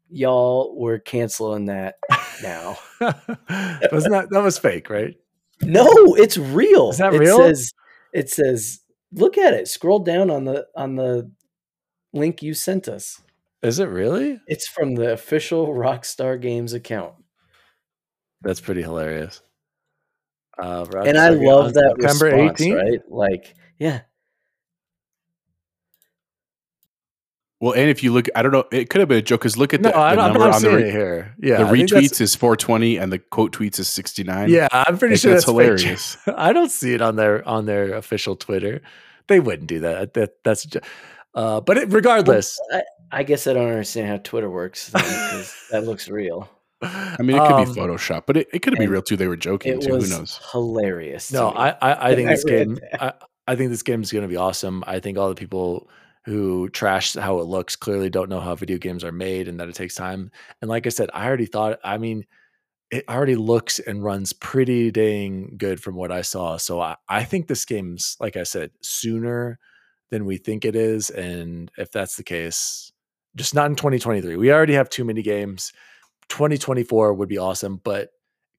"Y'all, we're canceling that now." Wasn't that that was fake, right? No, it's real. Is that it real? Says, it says, look at it. Scroll down on the on the link you sent us. Is it really? It's from the official Rockstar Games account. That's pretty hilarious. Uh, and I love that September response, 18th? right? Like, yeah, Well, and if you look, I don't know, it could have been a joke because look at No, the, I, the I'm number not on the, re- it here. Yeah, the I retweets is 420 and the quote tweets is 69. Yeah, I'm pretty Like, sure that's that's, hilarious. I don't see it on their on their official Twitter. They wouldn't do that. That that's ju- uh, but it, regardless, I, I guess I don't understand how Twitter works because that looks real. I mean, it could Um, be Photoshop, but it, it could be real too. They were joking too. Who knows? hilarious. No. I I, I think this game I, I think this game is going to be awesome. I think all the people who trash how it looks clearly don't know how video games are made and that it takes time. And like I said, I already thought. I mean, it already looks and runs pretty dang good from what I saw. So I, I think this game's like I said sooner than we think it is. And if that's the case, just not in 2023. We already have too many games. 2024 would be awesome, but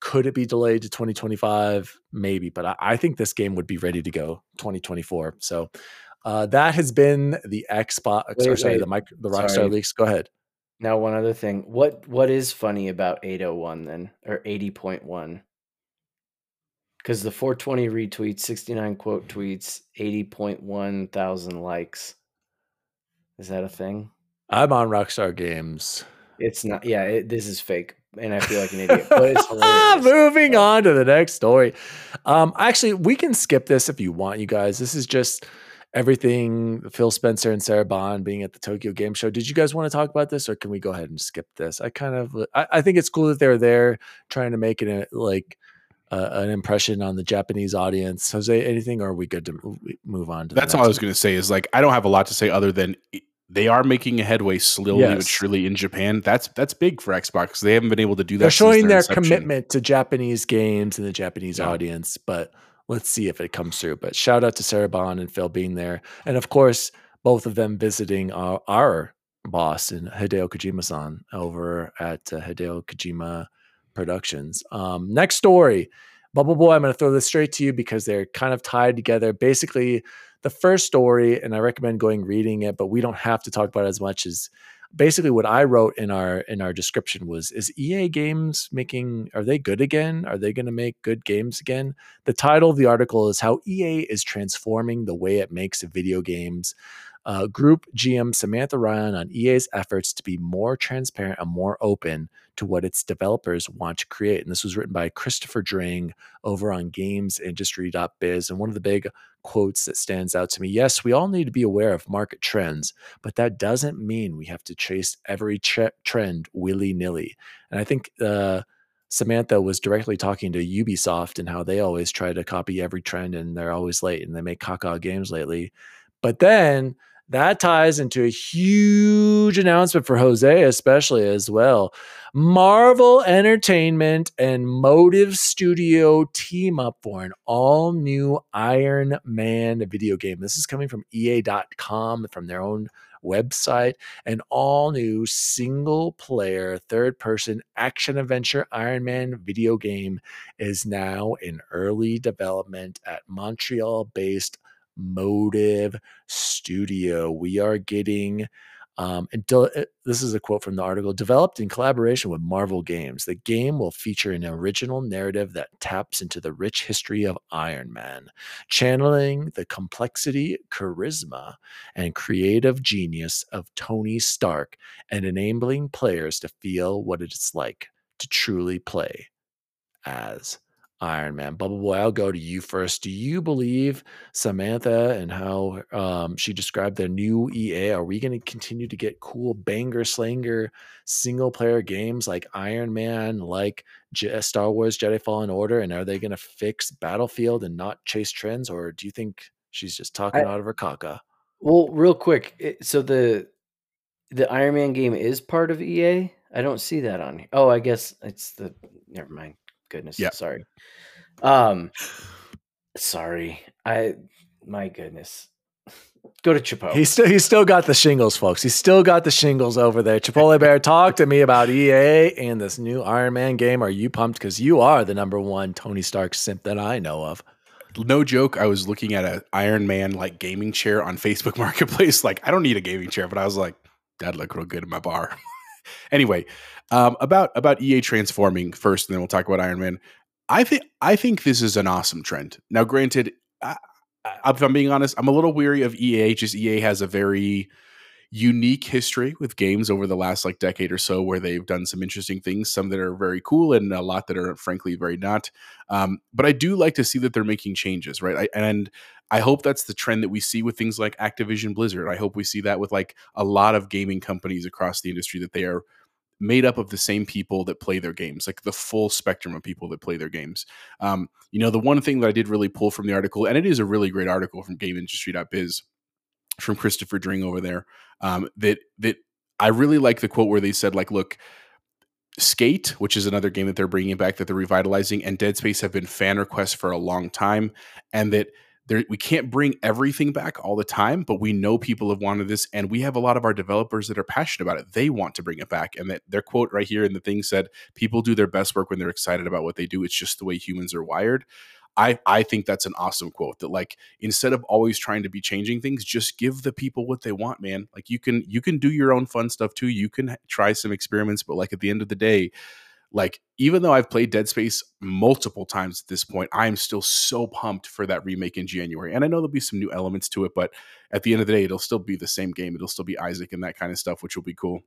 could it be delayed to 2025? Maybe, but I, I think this game would be ready to go 2024. So uh, that has been the Xbox, or Wait, sorry, the the Rockstar Sorry. leaks. Go ahead. Now, one other thing. What what is funny about 801 then, or 80.1? Because the 420 retweets, 69 quote tweets, 80.1 thousand likes. Is that a thing? I'm on Rockstar Games. It's not. Yeah, it, this is fake, and I feel like an idiot. But it's hilarious. Moving on to the next story. Um, actually, we can skip this if you want, you guys. This is just everything Phil Spencer and Sarah Bond being at the Tokyo Game Show. Did you guys want to talk about this, or can we go ahead and skip this? I kind of, I, I think it's cool that they're there trying to make it a, like uh, an impression on the Japanese audience. Jose, anything, or are we good to move on to? the That's all I was going to say is like, I don't have a lot to say other than i- they are making a headway slowly but Yes. surely in Japan. That's that's big for Xbox. They haven't been able to do that. They're showing their inception. commitment to Japanese games and the Japanese Yeah. audience, but let's see if it comes through. But shout out to Sarah Bond and Phil being there, and of course, both of them visiting our, our boss and Hideo Kojima-san over at uh, Hideo Kojima Productions. Um, next story, Bubble Boy. I'm going to throw this straight to you because they're kind of tied together. Basically, the first story, and I recommend going reading it, but we don't have to talk about it as much as basically what I wrote in our in our description was is EA games making are they good again? Are they going to make good games again? The title of the article is how EA is transforming the way it makes video games. Uh, Group GM Samantha Ryan on EA's efforts to be more transparent and more open to what its developers want to create. And this was written by Christopher Dring over on gamesindustry.biz. And one of the big quotes that stands out to me yes, we all need to be aware of market trends, but that doesn't mean we have to chase every tre- trend willy nilly. And I think uh, Samantha was directly talking to Ubisoft and how they always try to copy every trend and they're always late and they make caca games lately. But then that ties into a huge announcement for Jose, especially as well. Marvel Entertainment and Motive Studio team up for an all new Iron Man video game. This is coming from EA.com, from their own website. An all new single player, third person action adventure Iron Man video game is now in early development at Montreal based Motive Studio. We are getting Um, and de- this is a quote from the article developed in collaboration with Marvel Games. The game will feature an original narrative that taps into the rich history of Iron Man, channeling the complexity, charisma, and creative genius of Tony Stark and enabling players to feel what it's like to truly play as Iron Man. Bubble Boy, I'll go to you first. Do you believe Samantha and how um, she described their new EA? Are we going to continue to get cool banger slanger single player games like Iron Man, like Je- Star Wars Jedi Fallen Order? And are they going to fix Battlefield and not chase trends? Or do you think she's just talking I- out of her caca? Well, real quick, it, so the the Iron Man game is part of EA. I don't see that on here. Oh, I guess it's the. Never mind. Goodness, Yeah. sorry. Um, sorry. I. My goodness. Go to Chipotle. He's still he's still got the shingles, folks. He's still got the shingles over there. Chipotle Bear, talk to me about EA and this new Iron Man game. Are you pumped? Because you are the number one Tony Stark simp that I know of. no joke i was looking at an iron man like gaming chair on facebook marketplace like i don't need a gaming chair but i was like that'd look real good in my bar anyway um, about about ea transforming first and then we'll talk about iron man. I think i think this is an awesome trend. Now granted I, I, if i'm being honest i'm a little weary of ea just ea has a very unique history with games over the last like decade or so where they've done some interesting things some that are very cool and a lot that are frankly very not um, but I do like to see that they're making changes, right? I, and I hope that's the trend that we see with things like Activision Blizzard. I hope we see that with like a lot of gaming companies across the industry that they are made up of the same people that play their games, like the full spectrum of people that play their games. Um, you know, the one thing that I did really pull from the article, and it is a really great article from GameIndustry.biz from Christopher Dring over there, um, that that I really like the quote where they said, like, look, Skate, which is another game that they're bringing back that they're revitalizing, and Dead Space have been fan requests for a long time, and that there, we can't bring everything back all the time, but we know people have wanted this, and we have a lot of our developers that are passionate about it. They want to bring it back, and that their quote right here in the thing said, "People do their best work when they're excited about what they do. It's just the way humans are wired." I I think that's an awesome quote. That like instead of always trying to be changing things, just give the people what they want, man. Like you can you can do your own fun stuff too. You can try some experiments, but like at the end of the day, like even though I've played Dead Space multiple times at this point, I'm still so pumped for that remake in January. And I know there'll be some new elements to it, but at the end of the day, it'll still be the same game. It'll still be Isaac and that kind of stuff, which will be cool.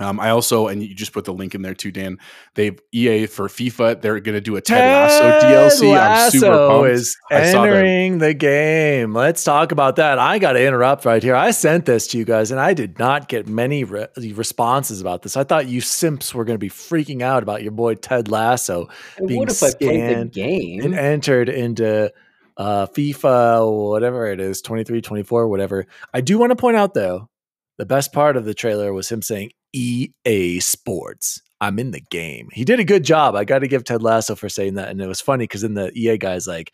Um, I also, and you just put the link in there too, Dan. They've EA for FIFA. They're going to do a Ted, Lasso DLC. I'm super Lasso pumped. is I saw that. entering the game. Let's talk about that. I got to interrupt right here. I sent this to you guys, and I did not get many re- responses about this. I thought you simps were going to be freaking out about your boy Ted Lasso being what if I the scanned game? and entered into uh, FIFA, whatever it is, 23, 24, whatever. I do want to point out, though, the best part of the trailer was him saying EA Sports. I'm in the game. He did a good job. I got to give Ted Lasso for saying that. And it was funny because then the EA guy's like,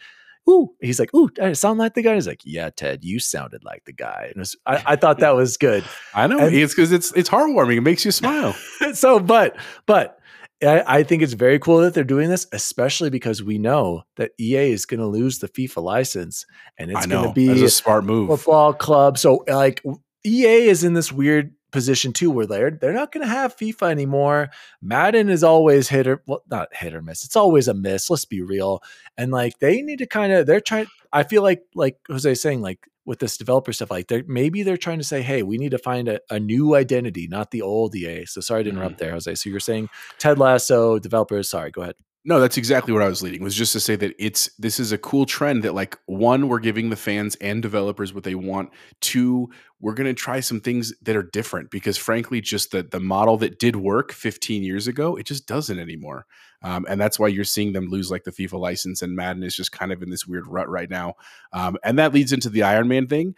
Ooh, he's like, Ooh, I sound like the guy. He's like, Yeah, Ted, you sounded like the guy. And it was, I, I thought that was good. I know And- it's because it's it's heartwarming. It makes you smile. so, but, but I, I think it's very cool that they're doing this, especially because we know that EA is going to lose the FIFA license and it's going to be that's a smart move. football club. So like EA is in this weird position too, where they're they're not going to have FIFA anymore. Madden is always hit or well, not hit or miss. It's always a miss. Let's be real. And like they need to kind of they're trying. I feel like like Jose saying like with this developer stuff, like they're maybe they're trying to say, hey, we need to find a, a new identity, not the old EA. So sorry to interrupt mm-hmm. there, Jose. So you're saying Ted Lasso developers. Sorry, go ahead. No, that's exactly what I was leading. Was just to say that it's this is a cool trend that like one we're giving the fans and developers what they want. Two, we're going to try some things that are different because frankly, just the the model that did work 15 years ago, it just doesn't anymore. Um, and that's why you're seeing them lose like the FIFA license and Madden is just kind of in this weird rut right now. Um, and that leads into the Iron Man thing.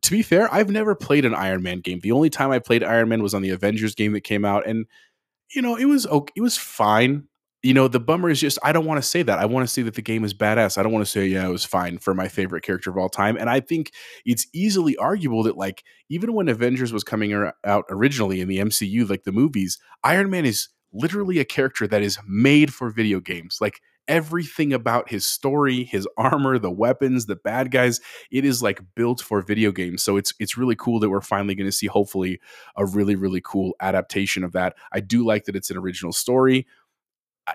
To be fair, I've never played an Iron Man game. The only time I played Iron Man was on the Avengers game that came out, and you know it was okay, it was fine you know, the bummer is just I don't want to say that. I want to say that the game is badass. I don't want to say, yeah, it was fine for my favorite character of all time. And I think it's easily arguable that, like, even when Avengers was coming out originally in the MCU, like the movies, Iron Man is literally a character that is made for video games. Like, everything about his story, his armor, the weapons, the bad guys, it is like built for video games. So it's it's really cool that we're finally going to see hopefully a really really cool adaptation of that. I do like that it's an original story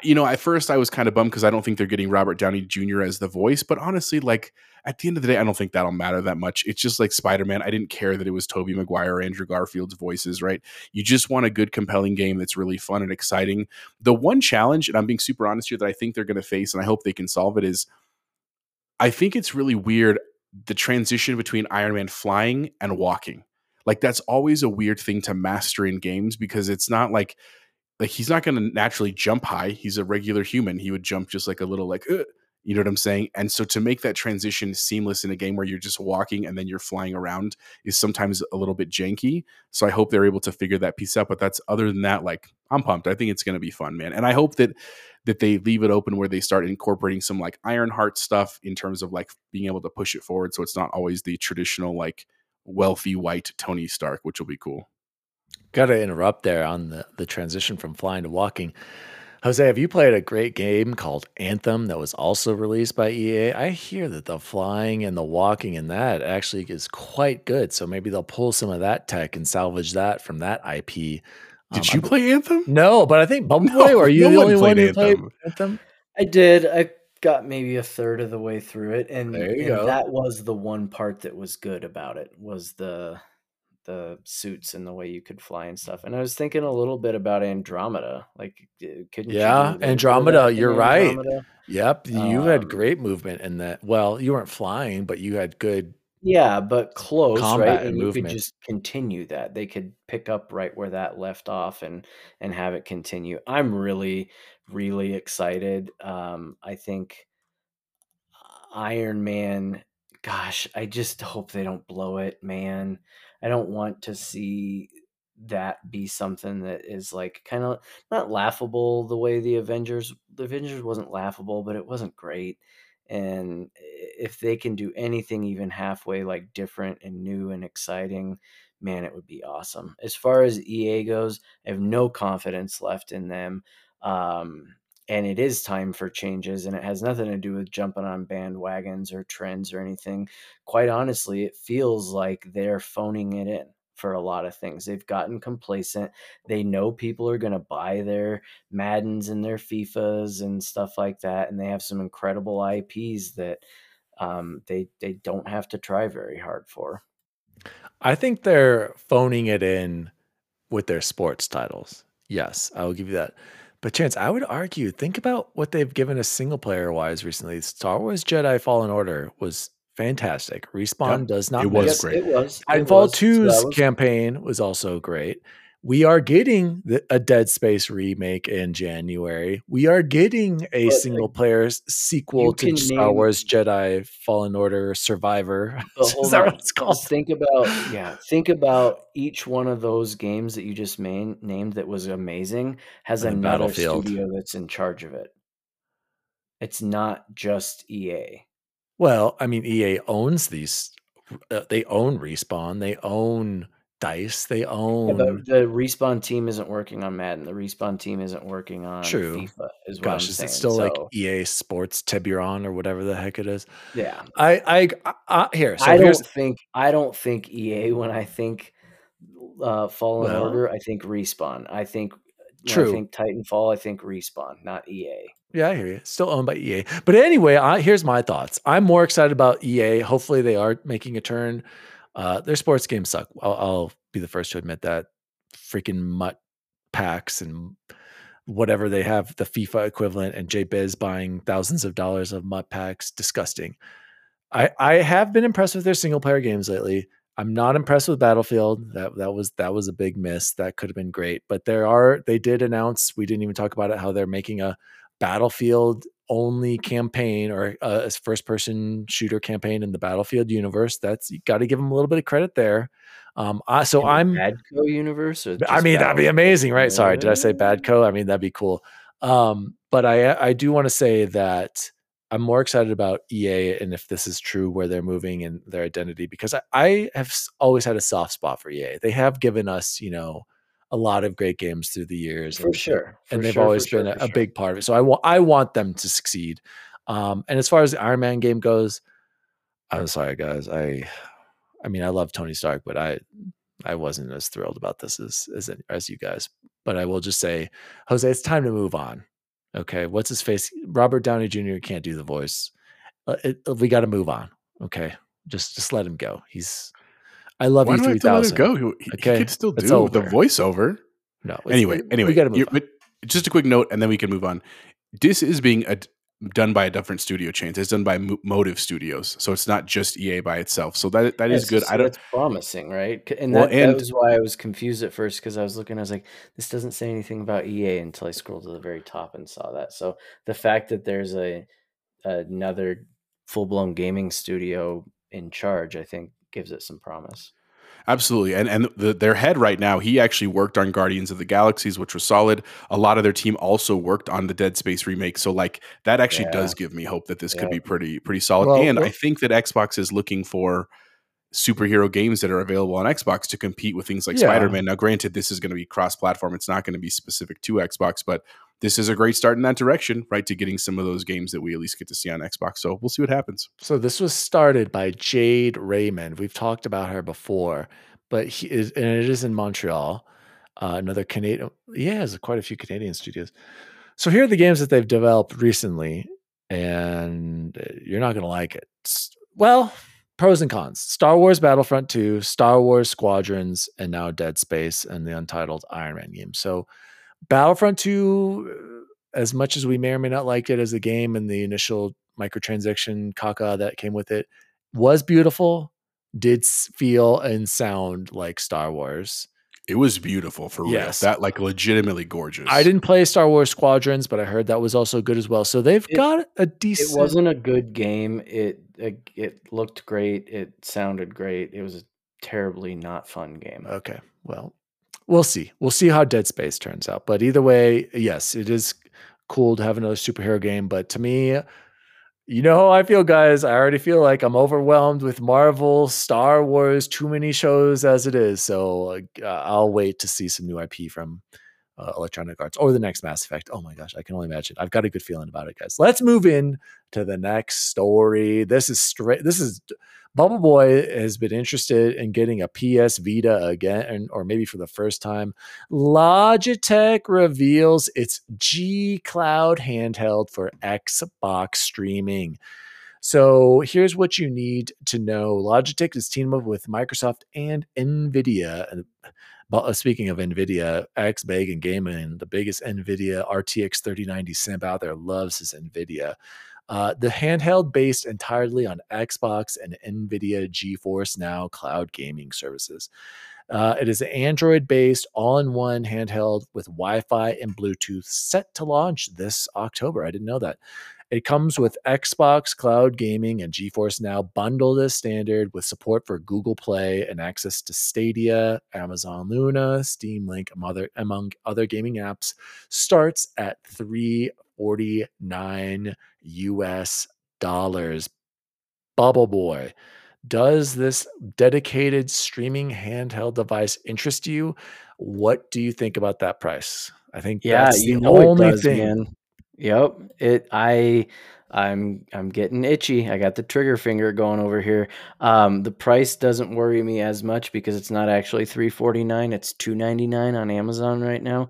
you know, at first I was kind of bummed because I don't think they're getting Robert Downey Jr. as the voice, but honestly, like at the end of the day, I don't think that'll matter that much. It's just like Spider Man. I didn't care that it was Tobey Maguire or Andrew Garfield's voices, right? You just want a good, compelling game that's really fun and exciting. The one challenge, and I'm being super honest here, that I think they're going to face, and I hope they can solve it, is I think it's really weird the transition between Iron Man flying and walking. Like that's always a weird thing to master in games because it's not like like he's not going to naturally jump high. He's a regular human. He would jump just like a little like, you know what I'm saying? And so to make that transition seamless in a game where you're just walking and then you're flying around is sometimes a little bit janky. So I hope they're able to figure that piece out. But that's other than that, like I'm pumped. I think it's going to be fun, man. And I hope that that they leave it open where they start incorporating some like Ironheart stuff in terms of like being able to push it forward. So it's not always the traditional like wealthy white Tony Stark, which will be cool. Got to interrupt there on the, the transition from flying to walking. Jose, have you played a great game called Anthem that was also released by EA? I hear that the flying and the walking in that actually is quite good. So maybe they'll pull some of that tech and salvage that from that IP. Did um, you I, play Anthem? No, but I think Bubble Boy, no, are you no the only one who Anthem. played Anthem? I did. I got maybe a third of the way through it, and, and that was the one part that was good about it was the the suits and the way you could fly and stuff. And I was thinking a little bit about Andromeda. Like, couldn't yeah, you Andromeda. You're right. Yep, you um, had great movement in that. Well, you weren't flying, but you had good. Yeah, but close, right? And, and you could just continue that. They could pick up right where that left off and and have it continue. I'm really, really excited. Um, I think Iron Man. Gosh, I just hope they don't blow it, man. I don't want to see that be something that is like kind of not laughable the way the Avengers the Avengers wasn't laughable, but it wasn't great. And if they can do anything even halfway like different and new and exciting, man, it would be awesome. As far as EA goes, I have no confidence left in them. Um, and it is time for changes and it has nothing to do with jumping on bandwagons or trends or anything. Quite honestly it feels like they're phoning it in for a lot of things. They've gotten complacent. They know people are going to buy their maddens and their fifas and stuff like that and they have some incredible ips that um, they they don't have to try very hard for. I think they're phoning it in with their sports titles. Yes i will give you that but Chance, I would argue, think about what they've given us single player wise recently. Star Wars Jedi Fallen Order was fantastic. Respawn yep. does not it was great. It was. Titanfall 2's so was... campaign was also great. We are getting the, a Dead Space remake in January. We are getting a but, single player sequel to Star Wars Jedi Fallen Order Survivor. Is that what it's called? Think about yeah. Think about each one of those games that you just main, named that was amazing has and another studio that's in charge of it. It's not just EA. Well, I mean, EA owns these. Uh, they own Respawn. They own Dice. They own. Yeah, the, the, respawn team isn't working on Madden. The respawn team isn't working on True. FIFA. Is Gosh, is it still so, like EA Sports Tiburon or whatever the heck it is? Yeah. I I, I here. So I don't think I don't think EA when I think uh, Fallen well, Order. I think respawn. I think True. I think Titanfall. I think respawn, not EA. Yeah, I hear you. Still owned by EA. But anyway, I, here's my thoughts. I'm more excited about EA. Hopefully, they are making a turn. Uh, their sports games suck. I'll, I'll, be the first to admit that. Freaking MUT packs and whatever they have, the FIFA equivalent, and JBiz buying thousands of dollars of MUT packs. Disgusting. I, I have been impressed with their single player games lately. I'm not impressed with Battlefield. That that was that was a big miss. That could have been great. But there are they did announce we didn't even talk about it how they're making a Battlefield only campaign or a first person shooter campaign in the Battlefield universe. That's you got to give them a little bit of credit there. Um, I, so in I'm Badco universe. I mean, that'd be amazing, right? Sorry, did I say Badco? I mean, that'd be cool. Um, but I I do want to say that I'm more excited about EA and if this is true where they're moving and their identity because I, I have always had a soft spot for EA. They have given us, you know, a lot of great games through the years. For and, sure. for and they've sure, always sure, been a, a sure. big part of it. So I want I want them to succeed. Um, and as far as the Iron Man game goes, I'm sorry, guys. I I mean, I love Tony Stark, but I I wasn't as thrilled about this as as as you guys. But I will just say, Jose, it's time to move on. Okay, what's his face? Robert Downey Jr. can't do the voice. Uh, it, we got to move on. Okay, just just let him go. He's. I love Why you do I have to let it go? He, he Okay, could still do the voiceover. No, Anyway, anyway, we got to move but just a quick note, and then we can move on. This is being a, done by a different studio chain. It's done by Mo- Motive Studios, so it's not just EA by itself. So that that is Yes, good. so I don't. That's promising, right? And Well, that, and- that was why I was confused at first because I was looking. I was like, "This doesn't say anything about EA" until I scrolled to the very top and saw that. So the fact that there's a another full blown gaming studio in charge, I think, gives it some promise. Absolutely, and and the, their head right now, he actually worked on Guardians of the Galaxies, which was solid. A lot of their team also worked on the Dead Space remake, so like that actually Yeah. does give me hope that this could be pretty pretty solid. Well, and I think that Xbox is looking for superhero games that are available on Xbox to compete with things like Yeah. Spider Man. Now, granted, this is going to be cross platform; it's not going to be specific to Xbox, but this is a great start in that direction, right? To getting some of those games that we at least get to see on Xbox. So we'll see what happens. So this was started by Jade Raymond. We've talked about her before, but he is, and it is in Montreal. Uh, another Canadian. yeah, has quite a few Canadian studios. So here are the games that they've developed recently, and uh, you're not going to like it. Well, pros and cons: Star Wars Battlefront 2, Star Wars Squadrons, and now Dead Space and the untitled Iron Man game. So Battlefront 2, uh, as much as we may or may not like it as a game and the initial microtransaction caca that came with it, was beautiful, did feel and sound like Star Wars. It was beautiful for real. Yes. That like legitimately gorgeous. I didn't play Star Wars Squadrons, but I heard that was also good as well. So they've It- got a decent. It wasn't a good game. It it, it looked great. It sounded great. It was a terribly not fun game. Okay. Well, we'll see. We'll see how Dead Space turns out. But either way, yes, it is cool to have another superhero game. But to me, you know how I feel, guys. I already feel like I'm overwhelmed with Marvel, Star Wars, too many shows as it is. So uh, I'll wait to see some new IP from uh, Electronic Arts or the next Mass Effect. Oh my gosh, I can only imagine. I've got a good feeling about it, guys. Let's move in to the next story. This is straight. This is Bubble Boy has been interested in getting a PS Vita again, or maybe for the first time. Logitech reveals its G Cloud handheld for Xbox streaming. So here's what you need to know Logitech is teaming up with Microsoft and NVIDIA. Uh, speaking of NVIDIA, XBag and Gaming, the biggest NVIDIA RTX 3090 simp out there, loves his NVIDIA. Uh, the handheld based entirely on Xbox and NVIDIA GeForce Now cloud gaming services. Uh, it is an Android based all in one handheld with Wi Fi and Bluetooth set to launch this October. I didn't know that. It comes with Xbox Cloud Gaming and GeForce Now bundled as standard with support for Google Play and access to Stadia, Amazon Luna, Steam Link, among other, among other gaming apps. Starts at 349 US dollars. Bubble Boy. Does this dedicated streaming handheld device interest you? What do you think about that price? I think Yeah, that's you the know only does, thing. man. Yep. It I I'm I'm getting itchy. I got the trigger finger going over here. Um the price doesn't worry me as much because it's not actually 349, it's 299 on Amazon right now.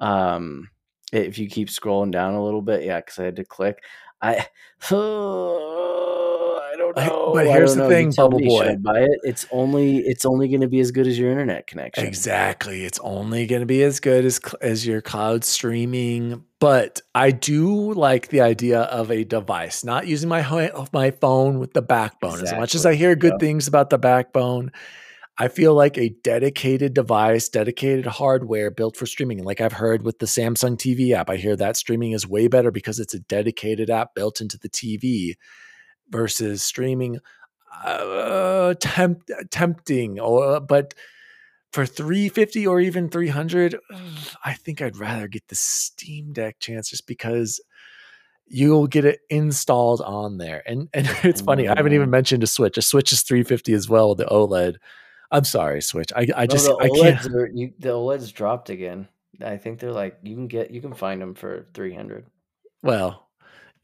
Um if you keep scrolling down a little bit, yeah, cuz I had to click. I I don't know. but here's the know. Thing, Bubble me, Boy. Buy it? It's only it's only going to be as good as your internet connection. Exactly. It's only going to be as good as as your cloud streaming, but I do like the idea of a device, not using my ho- my phone with the backbone. As much as I hear good things about the backbone, I feel like a dedicated device, dedicated hardware built for streaming. Like I've heard with the Samsung TV app, I hear that streaming is way better because it's a dedicated app built into the TV versus streaming uh, tempt, tempting or but for 350 or even 300 i think i'd rather get the steam deck chance just because you'll get it installed on there and and it's funny i haven't even Mhm. mentioned a switch a switch is 350 as well the oled I'm sorry, Switch. I I No, just the I can't. Are, you, the OLEDs dropped again. I think they're like you can get you can find them for three hundred. Well,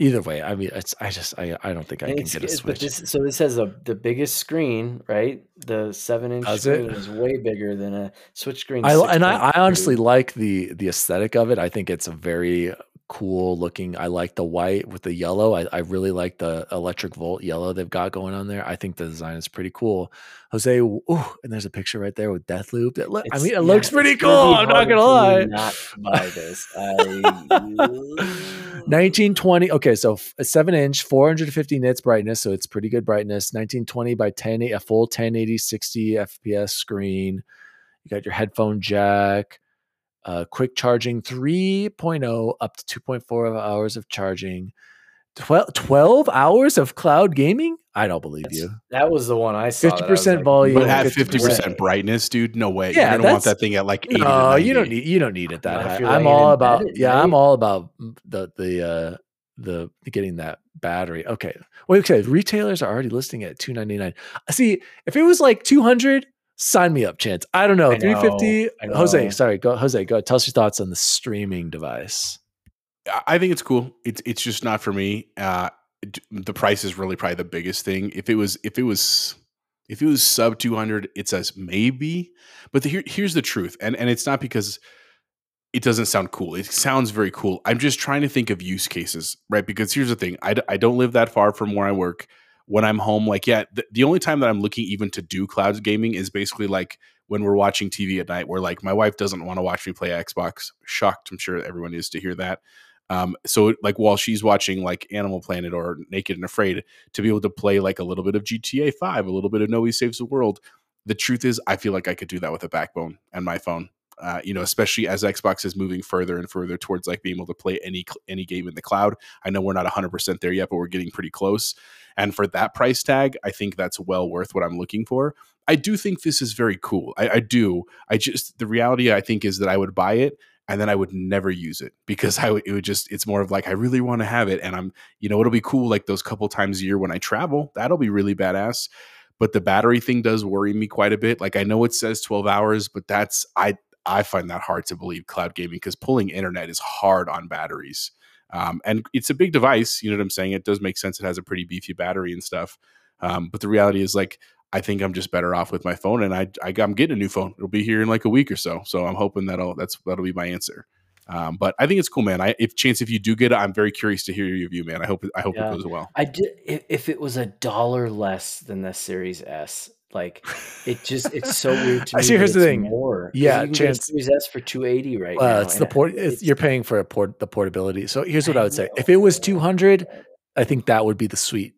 either way, I mean, it's I just I I don't think I And can get a Switch. this so this has a the biggest screen, right? The seven inch Does screen is way bigger than a Switch screen. I and I, I honestly like the the aesthetic of it. I think it's a very cool looking. I like the white with the yellow. I, I really like the electric volt yellow they've got going on there. I think the design is pretty cool. Jose, ooh, and there's a picture right there with Deathloop. That look, I mean, it looks pretty cool. I'm not gonna lie. Not buy this. I, 1920. Okay, so a seven inch, 450 nits brightness, so it's pretty good brightness. 1920 by 10, a full 1080 60 FPS screen. You got your headphone jack, uh, quick charging 3.0 up to 2.4 hours of charging. 12, 12 hours of cloud gaming? I don't believe That's- you. that was the one I saw. that I was 50% like, volume, But at 50%. fifty percent brightness, dude, no way. Yeah, You're gonna want that thing at like eighty. No, to you don't need you don't need it that Not high. you're I'm all about bed at yeah, I'm all about the the uh the getting that battery. Okay. Wait, okay. Retailers are already listing it at 299. See, if it was like 200, sign me up, chance. I don't know. I know, 350. I Jose, sorry, go Jose, go tell us your thoughts on the streaming device. I- I think it's cool. It's it's just not for me. Uh, the price is really probably the biggest thing. If it was if it was if it was sub two hundred, it says maybe. But the, here, here's the truth, and and it's not because it doesn't sound cool. It sounds very cool. I'm just trying to think of use cases, right? Because here's the thing: I, d- I don't live that far from where I work. When I'm home, like yeah, the, only time that I'm looking even to do cloud gaming is basically like when we're watching TV at night, where like my wife doesn't want to watch me play Xbox. Shocked, I'm sure everyone is to hear that. Um, so like while she's watching like Animal Planet or Naked and Afraid, to be able to play like a little bit of GTA Five, a little bit of Nobody Saves the World. The truth is, I feel like I could do that with a backbone and my phone. Uh, you know, especially as Xbox is moving further and further towards like being able to play any any game in the cloud. I know we're not 100% there yet, but we're getting pretty close. And for that price tag, I think that's well worth what I'm looking for. I do think this is very cool. I, I do. I just the reality I think is that I would buy it and then I would never use it because I would it would just it's more of like I really want to have it and I'm you know it'll be cool like those couple times a year when I travel that'll be really badass but the battery thing does worry me quite a bit like I know it says 12 hours but that's I I find that hard to believe cloud gaming because pulling internet is hard on batteries um, and it's a big device you know what I'm saying it does make sense it has a pretty beefy battery and stuff um, but the reality is like I think I'm just better off with my phone, and I, I I'm getting a new phone. It'll be here in like a week or so. So I'm hoping that'll that's that'll be my answer. Um, but I think it's cool, man. I if chance if you do get it, I'm very curious to hear your review, man. I hope it, I hope Yeah. it goes well. I did if it was a dollar less than the Series S. Like it just it's so weird to me. I see, here's the thing. More. Yeah, you can get a chance- Series S for two eighty right now. It's the port. It's, it's- you're paying for a port, the portability. So here's what I, I would say: if it was 200, I think that would be the sweet,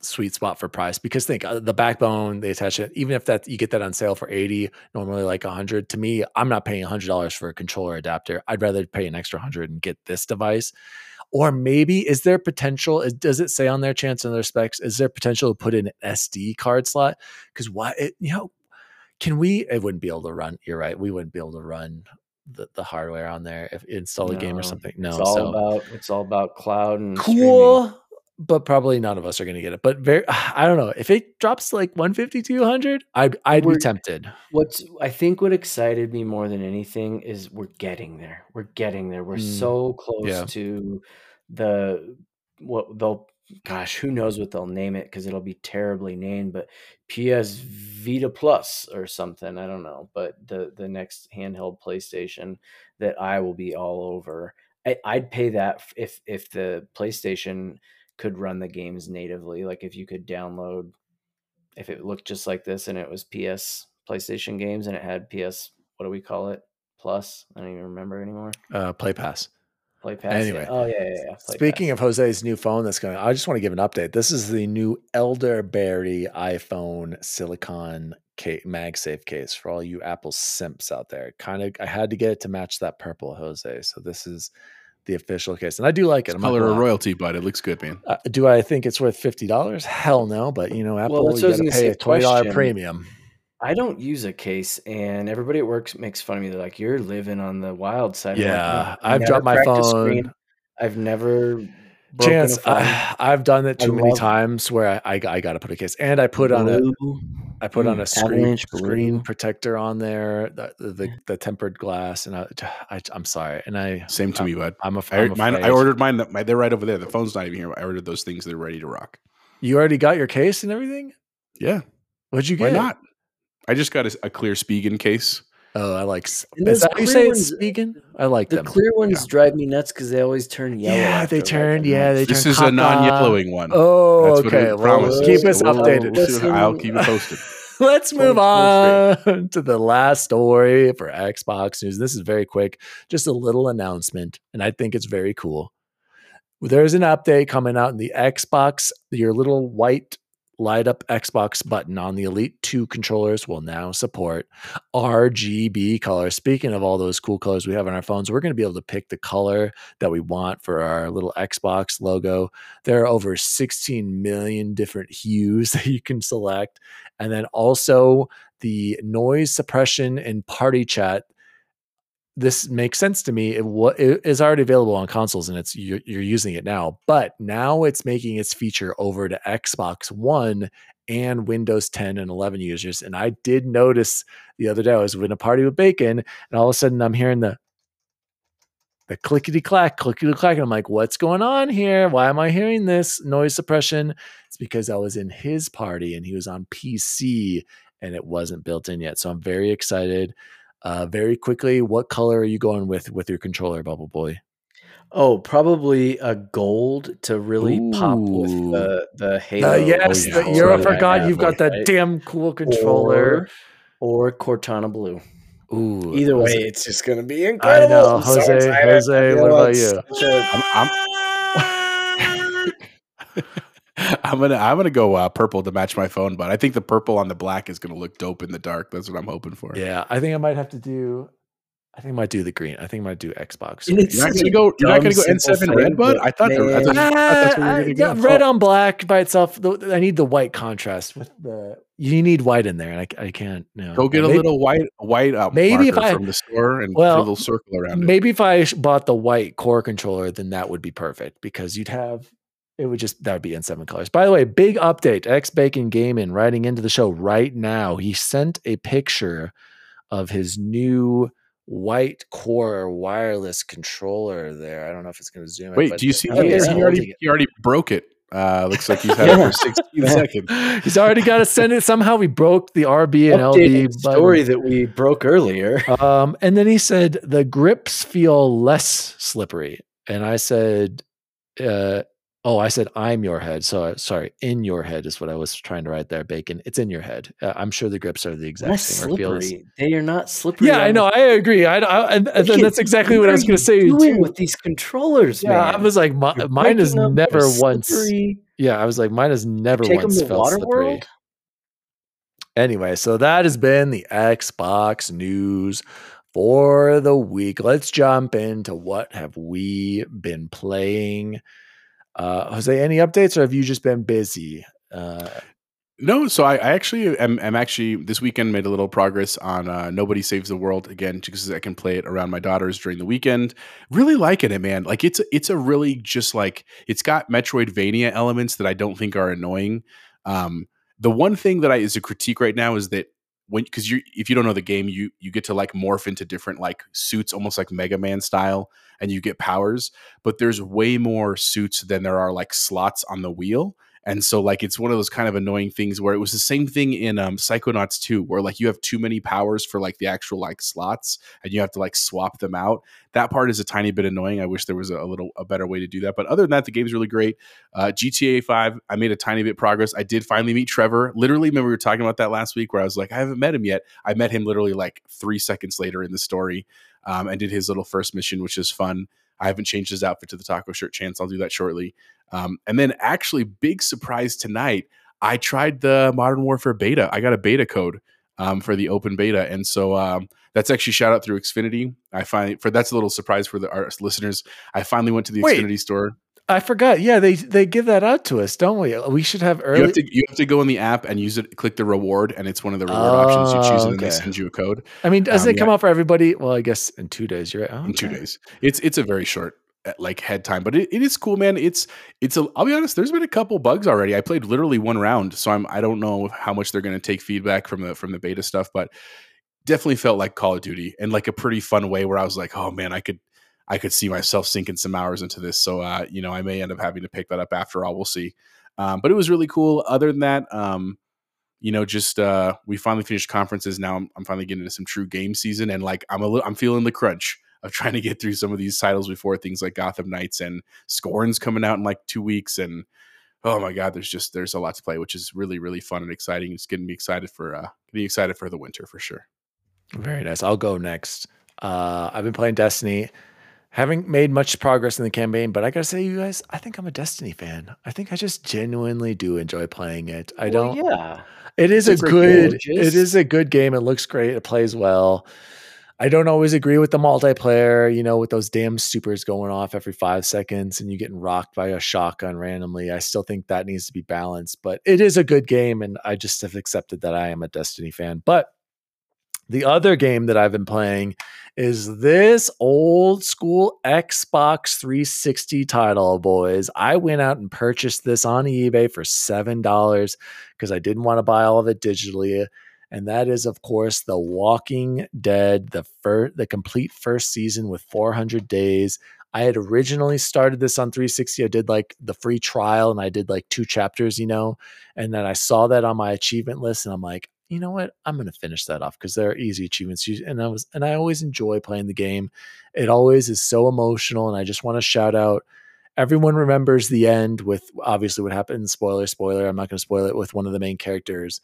sweet spot for price. Because think uh, the backbone, they attach it. Even if that you get that on sale for 80, normally like 100. To me, I'm not paying 100 dollars for a controller adapter. I'd rather pay an extra 100 and get this device. Or maybe is there potential? is- Does it say on their chance and their specs? Is there potential to put in an SD card slot? Because why? It, you know, can we? It wouldn't be able to run. You're right. We wouldn't be able to run the, the hardware on there if install a game or something. No, It's all so about it's all about cloud and streaming. But probably none of us are going to get it. But very, I don't know if it drops like 150, 200, I'd I'd be tempted. What's I think what excited me more than anything is we're getting there. We're getting there. We're Mm, so close yeah. to the what they'll gosh, who knows what they'll name it because it'll be terribly named, but PS Vita Plus or something. I don't know. But the the next handheld PlayStation that I will be all over. I, I'd pay that if if the PlayStation could run the games natively. Like if you could download if it looked just like this and it was PS PlayStation games and it had PS what do we call it? Plus? I don't even remember anymore. Uh, Play Pass. Play Pass. Anyway, yeah. Oh yeah, yeah, yeah. Speaking Pass. of Jose's new phone that's going, I just want to give an update. This is the new Elderberry iPhone Silicon case, MagSafe case for all you Apple simps out there. Kind of, I had to get it to match that purple Jose. So this is the official case, and I do like it. I'm not Color gonna of lie. royalty, but it looks good, man. Uh, do I think it's worth fifty dollars? Hell no. But you know, Apple, that's you what I was got to pay a twenty dollar premium. I don't use a case, and everybody at work makes fun of me. They're like, "You're living on the wild side." I'm like, Yeah, I I've dropped my phone. screen. I've never broken Chance. I, I've done it I too many times where I, I, I got to put a case, and I put on a Blue. I put on Mm, a screen, screen protector on there, the, the the the tempered glass, and I, I I'm sorry, and I Same to I'm, me, bud. I'm, af- I, I'm mine, I ordered mine. They're right over there. The phone's not even here. I ordered those things. They're ready to rock. You already got your case and everything. Yeah, What'd you get? why not? I just got a, a clear Spigen case. Oh, I like. s- Is those that how you clear say ones- it's vegan? I like The them. clear ones drive me nuts because they always turn yellow. Yeah, after they like yeah, month. they This turned is a non-yellowing one. Oh, That's what okay. it Well, promises. keep us We'll- updated. we'll I'll keep you posted. Let's move on to the last story for Xbox news. This is very quick, just a little announcement, and I think it's very cool. There's an update coming out in the Xbox. Your little white light up Xbox button on the Elite 2 controllers will now support RGB colors. Speaking of all those cool colors we have on our phones, we're going to be able to pick the color that we want for our little Xbox logo. There are over 16 million different hues that you can select. And then also the noise suppression and party chat. This makes sense to me. It, it is already available on consoles and it's you're, you're using it now, but now it's making its feature over to Xbox One and Windows 10 and 11 users. And I did notice the other day I was in a party with Bacon, and all of a sudden I'm hearing the the clickety clack, clickety clack. And I'm like, what's going on here? Why am I hearing this noise suppression? It's because I was in his party and he was on PC and it wasn't built in yet. So I'm very excited. Uh, very quickly, what color are you going with with your controller, Bubble Boy? Oh, probably a gold to really pop with the the halo. Uh, yes, yeah. the, Oh, yeah, I forgot yeah, you've got that right? damn cool controller. or, or Cortana blue. Ooh, Either way, Jose- it's just gonna be I incredible. know, I'm so Jose. excited. Jose, what about you? a- I'm, I'm gonna I'm gonna go uh, purple to match my phone, but I think the purple on the black is gonna look dope in the dark. That's what I'm hoping for. Yeah, I think I might have to do. I think I might do the green. I think I might do Xbox. And You're not gonna go. You're not gonna go N7 red, bud. but I thought, there, I thought, I thought that's Uh, we were yeah, gonna go. red on black by itself. the- I need the white contrast with the. You need white in there, and I, I can't. No. Go get a little white white uh, maybe if I- from the store and Well, put a little circle around it. Maybe if I bought the white core controller, then that would be perfect because you'd have. It would just that would be in seven colors. By the way, big update. X Bacon Gaming writing into the show right now. He sent a picture of his new white core wireless controller. There, I don't know if it's going to zoom. in, Wait, but do you see that? yeah, there? He already it. he already broke it. Uh, looks like he's had it for 16 seconds. He's already got to send it. Somehow we broke the RB and updated LB story button. that we broke earlier. Um, and then he said the grips feel less slippery, and I said, uh, "Oh, I said I'm your head." So uh, sorry, in your head is what I was trying to write there. Bacon, it's in your head. Uh, I'm sure the grips are the exact Less same. or feel as- slippery. They are not slippery. Yeah, I know. I agree. I, I Look that's exactly what I was going to say. doing too. with these controllers, Yeah, man. I was like, You're mine is breaking them, they're never once. slippery. Yeah, I was like, mine has never Take once felt slippery. Anyway, so that has been the Xbox news for the week. Let's jump into what have we been playing. Uh, Jose, any updates, or have you just been busy? Uh, No, so I, I actually am, am actually this weekend made a little progress on uh, Nobody Saves the World again because I can play it around my daughters during the weekend. Really liking it, man. Like it's it's a really just like it's got Metroidvania elements that I don't think are annoying. Um, the one thing that I is a critique right now is that when because you if you don't know the game, you you get to like morph into different like suits, almost like Mega Man style, and you get powers. But there's way more suits than there are like slots on the wheel. And so like it's one of those kind of annoying things where it was the same thing in um Psychonauts 2 where like you have too many powers for like the actual like slots and you have to like swap them out. That part is a tiny bit annoying. I wish there was a, a little a better way to do that. But other than that the game's really great. Uh GTA 5 I made a tiny bit progress. I did finally meet Trevor. Literally remember we were talking about that last week where I was like I haven't met him yet. I met him literally like 3 seconds later in the story um and did his little first mission which is fun. I haven't changed his outfit to the taco shirt chance. I'll do that shortly. Um, and then actually, big surprise tonight, I tried the Modern Warfare beta. I got a beta code um, for the open beta, and so um, that's actually shout out through Xfinity. I find for that's a little surprise for the our listeners. I finally went to the Wait. Xfinity store. I forgot. Yeah, they they give that out to us, don't we? We should have You early. have to you have to go in the app and use it. Click the reward, and it's one of the reward options you choose, Oh, and then they send you a code I mean, does um, it come yeah. out for everybody? Well, I guess in two days. You're right. Oh, in two days. It's it's a very short like head time. But it, it is cool, man. It's it's a. I'll be honest. There's been a couple bugs already. I played literally one round, so I'm I don't know how much they're going to take feedback from the from the beta stuff, but definitely felt like Call of Duty and like a pretty fun way where I was like, oh man, I could I could see myself sinking some hours into this. So uh, you know, I may end up having to pick that up after all. We'll see. Um, but it was really cool. Other than that, um, you know, just uh, we finally finished conferences. Now I'm, I'm finally getting into some true game season, and like I'm a little, I'm feeling the crunch of trying to get through some of these titles before things like Gotham Knights and Scorn's coming out in like two weeks, and oh my god, there's just there's a lot to play, which is really really fun and exciting. It's getting me excited for uh, getting excited for the winter for sure. Very nice. I'll go next. Uh, I've been playing Destiny. Haven't made much progress in the campaign, but I gotta say, you guys, I think I'm a Destiny fan. I think I just genuinely do enjoy playing it. I Well, don't. yeah. It is a good. gorgeous. It is a good game. It looks great. It plays well. I don't always agree with the multiplayer. You know, with those damn supers going off every five seconds and you getting rocked by a shotgun randomly. I still think that needs to be balanced. But it is a good game, and I just have accepted that I am a Destiny fan. But the other game that I've been playing is this old school Xbox 360 title, boys. I went out and purchased this on eBay for $7 because I didn't want to buy all of it digitally. And that is, of course, The Walking Dead, the first, the complete first season with 400 days. I had originally started this on 360. I did like the free trial and I did like two chapters, you know, and then I saw that on my achievement list and I'm like, you know what? I'm going to finish that off because there are easy achievements. And I was, and I always enjoy playing the game. It always is so emotional. And I just want to shout out everyone remembers the end with obviously what happened. Spoiler, spoiler. I'm not going to spoil it with one of the main characters.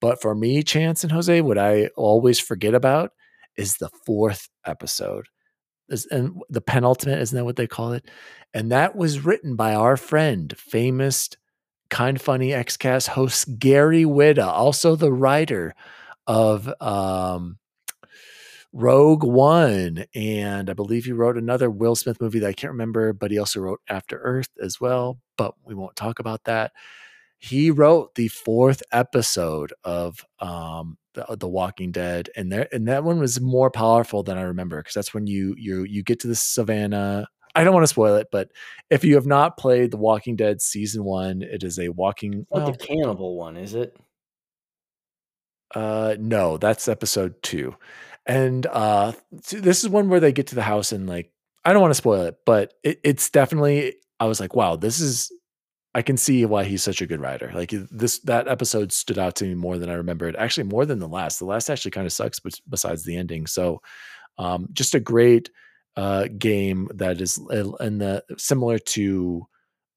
But for me, Chance and Jose, what I always forget about is the fourth episode. Is- And the penultimate, isn't that what they call it? And that was written by our friend, famous Kinda Funny Xcast host Gary Whitta, also the writer of um, Rogue One. And I believe he wrote another Will Smith movie that I can't remember, but he also wrote After Earth as well. But we won't talk about that. He wrote the fourth episode of um, the, the Walking Dead, and there and that one was more powerful than I remember because that's when you you you get to the savannah. I don't want to spoil it, but if you have not played The Walking Dead season one, it is a walking. It's not well, the cannibal one, is it? Uh, no, that's episode two, and uh, this is one where they get to the house and like I don't want to spoil it, but it, it's definitely I was like, wow, this is. I can see why he's such a good writer. Like this, that episode stood out to me more than I remembered. Actually, more than the last. The last actually kind of sucks, but besides the ending, so um, just a great uh, game that is in the similar to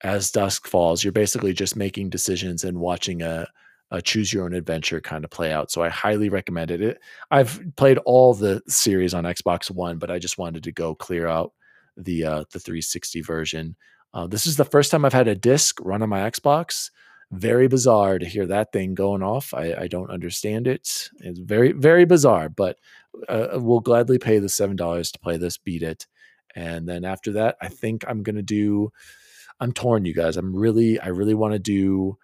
as dusk falls. You're basically just making decisions and watching a a choose your own adventure kind of play out. So I highly recommend it. it. I've played all the series on Xbox One, but I just wanted to go clear out the uh, the 360 version. Uh, this is the first time I've had a disc run on my Xbox. Very bizarre to hear that thing going off. I, I don't understand it. It's very very bizarre, but uh, we'll gladly pay the seven dollars to play this, beat it, and then after that, I think I'm gonna do. I'm torn, you guys. I'm really, I really want to do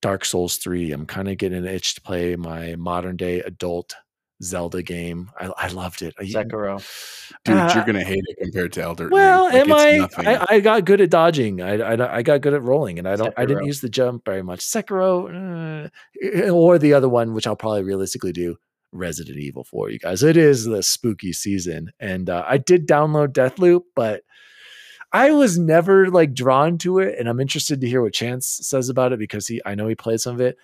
Dark Souls 3. I'm kind of getting an itch to play my modern day adult Zelda game. I, I loved it. I- Sekiro. Dude, Uh, you're gonna hate it compared to Elden. Well, Like, am I. I? I got good at dodging. I, I I got good at rolling, and I don't. I didn't use the jump very much. Sekiro, uh, or the other one, which I'll probably realistically do. Resident Evil for you guys. It is the spooky season, and uh, I did download Deathloop, but I was never like drawn to it, and I'm interested to hear what Chance says about it because he, I know he played some of it.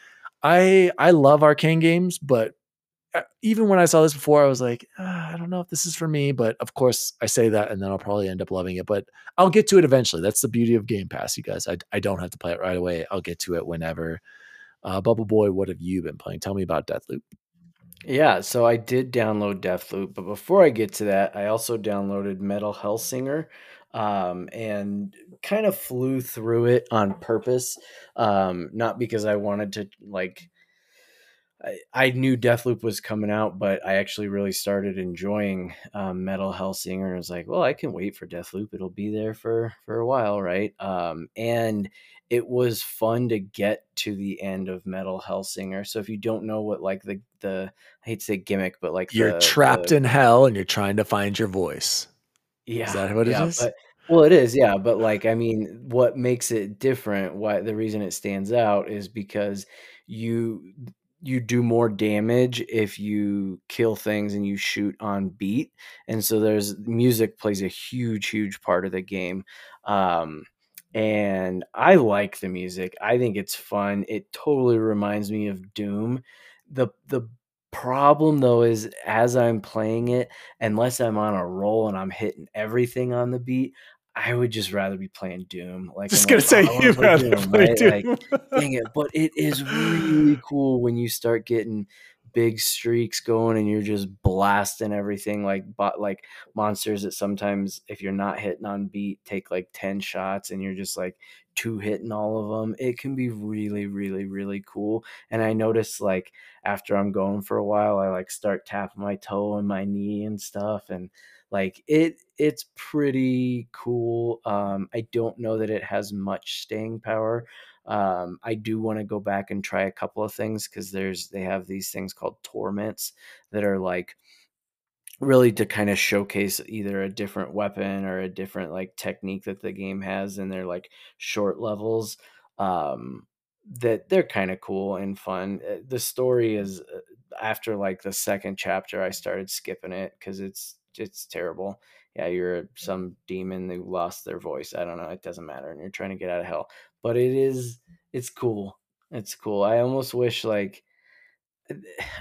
I I love Arkane games, but uh, even when I saw this before, I was like, "Ah, I don't know if this is for me. But of course, I say that, and then I'll probably end up loving it. But I'll get to it eventually. That's the beauty of Game Pass, you guys. I I don't have to play it right away. I'll get to it whenever. Uh, Bubble Boy, what have you been playing? Tell me about Deathloop. Yeah, so I did download Deathloop, but before I get to that, I also downloaded Metal Hellsinger um, and kind of flew through it on purpose. Um, not because I wanted to, like, I, I knew Deathloop was coming out, but I actually really started enjoying um, Metal Hellsinger and was like, well, I can wait for Deathloop. It'll be there for, for a while, right? Um, and it was fun to get to the end of Metal Hellsinger. So if you don't know what like the the I hate to say gimmick, but like You're the- trapped the- in hell, and you're trying to find your voice. yeah, that what it yeah, is? But Well, it is, yeah, but like I mean, what makes it different, why the reason it stands out is because you you do more damage if you kill things and you shoot on beat. And so there's music plays a huge huge part of the game. Um and I like the music. I think it's fun. It totally reminds me of Doom. The the problem though is as I'm playing it, unless I'm on a roll and I'm hitting everything on the beat, I would just rather be playing Doom. Like Just I'm gonna like, say "Oh, you'd play rather Doom," play right? Doom. Like, dang it. But it is really cool when you start getting big streaks going and you're just blasting everything like but like monsters that sometimes if you're not hitting on beat take like 10 shots and you're just like two hitting all of them it can be really really really cool. And i notice like after i'm going for a while i like start tapping my toe and my knee and stuff and like it it's pretty cool um i don't know that it has much staying power um i do want to go back and try a couple of things because there's they have these things called torments that are like really to kind of showcase either a different weapon or a different like technique that the game has and they're like short levels um that they're kind of cool and fun. Uh, the story is uh, after like the second chapter i started skipping it because it's it's terrible. Yeah you're some demon who lost their voice i don't know it doesn't matter and you're trying to get out of hell but it is it's cool it's cool i almost wish like eh,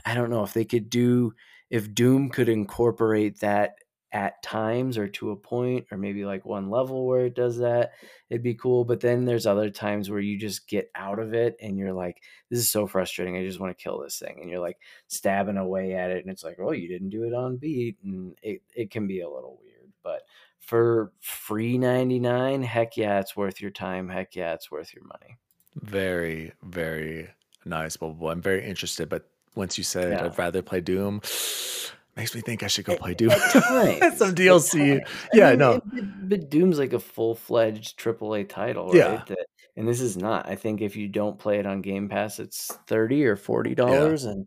I don't know if they could do if Doom could incorporate that at times or to a point or maybe like one level where it does that it'd be cool but then there's other times where you just get out of it and you're like this is so frustrating i just want to kill this thing and you're like stabbing away at it and it's like oh you didn't do it on beat and it, it can be a little weird but for free 99 heck yeah it's worth your time heck yeah it's worth your money Very, very nice, Bubble. I'm very interested, but once you said Yeah. I'd rather play Doom, makes me think I should go play Doom. at Some DLC. Yeah, mean, no. it- But, Doom's like a full fledged AAA title, right? Yeah. That, and this is not. I think if you don't play it on Game Pass, it's thirty or forty dollars, and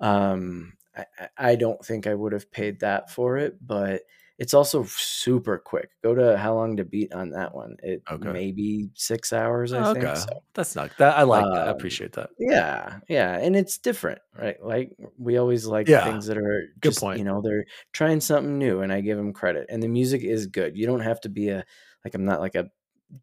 um, I, I- I don't think I would have paid that for it. But it's also super quick. Go to how long to beat on that one. It Okay. maybe six hours. I okay. think so. That's not that. I like that. I Um, appreciate that. Yeah, yeah, and it's different, right? Like we always like Yeah, things that are good just, point. You know, they're trying something new, and I give them credit. And the music is good. You don't have to be a like I'm not like a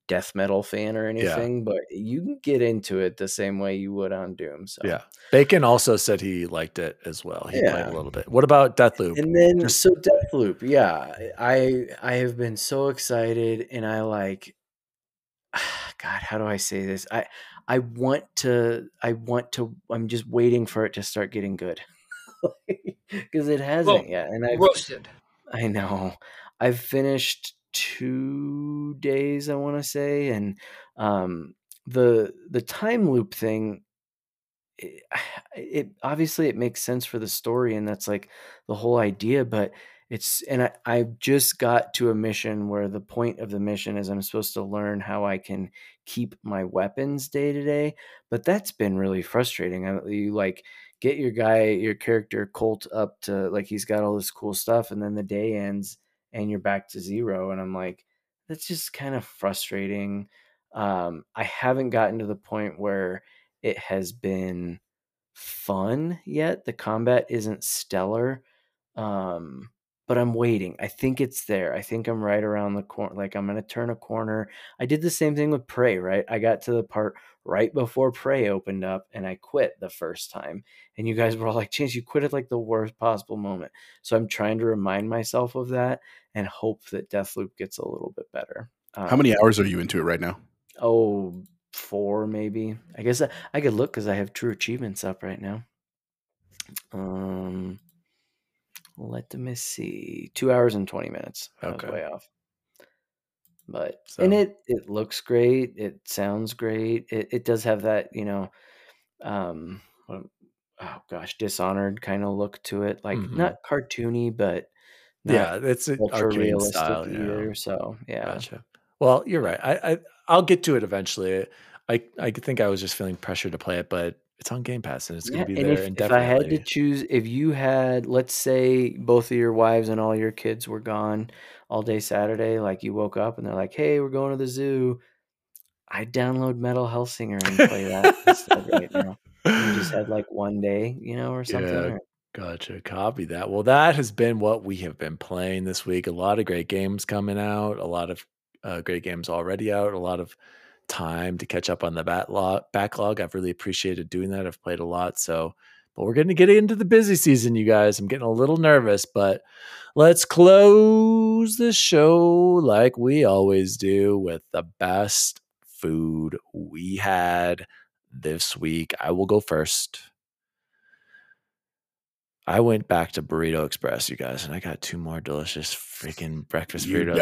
death metal fan or anything, but you can get into it the same way you would on Doom. So Yeah. Bacon also said he liked it as well. He played a little bit. What about Deathloop? And then Just- so Deathloop, yeah, I I have been so excited, and I like, God, how do I say this? I I want to I want to I'm just waiting for it to start getting good because it hasn't yet, and I Roasted. I know I've finished two days I want to say, and um the the time loop thing it, it obviously it makes sense for the story and that's like the whole idea but it's and I, I just got to a mission where the point of the mission is i'm supposed to learn how i can keep my weapons day to day but that's been really frustrating. I, you like get your guy your character colt up to like he's got all this cool stuff and then the day ends and you're back to zero and i'm like that's just kind of frustrating um i haven't gotten to the point where it has been fun yet. The combat isn't stellar. Um, but I'm waiting. I think it's there. I think I'm right around the corner. Like I'm gonna turn a corner. I did the same thing with Prey, right? I got to the part right before Prey opened up and I quit the first time. And you guys were all like, Chance, you quit at like the worst possible moment. So I'm trying to remind myself of that and hope that Deathloop gets a little bit better. How many hours are you into it right now? oh four maybe i guess i, I could look because i have true achievements up right now um let me see two hours and 20 minutes I Okay. way off but and it it looks great it sounds great it, it does have that you know um oh gosh dishonored kind of look to it like Mhm. not cartoony but not yeah, it's an ultra realistic style. either Yeah. so yeah Gotcha. Well, you're right. I, I I'll get to it eventually. I I think I was just feeling pressure to play it, but it's on Game Pass and it's Yeah, going to be there if, if I had to choose, if you had, let's say, both of your wives and all your kids were gone all day Saturday, like you woke up and they're like, "Hey, we're going to the zoo," I'd download Metal Hellsinger and play that instead right now. You just had like one day, you know, or something. Yeah. or- Gotcha. Copy that. Well, that has been what we have been playing this week. A lot of great games coming out, a lot of uh, great games already out, a lot of time to catch up on the backlog. backlog. I've really appreciated doing that. I've played a lot. So, but we're going to get into the busy season, you guys. I'm getting a little nervous, but let's close the show like we always do with the best food we had this week. I will go first. I went back to Burrito Express, you guys, and I got two more delicious freaking breakfast You burritos.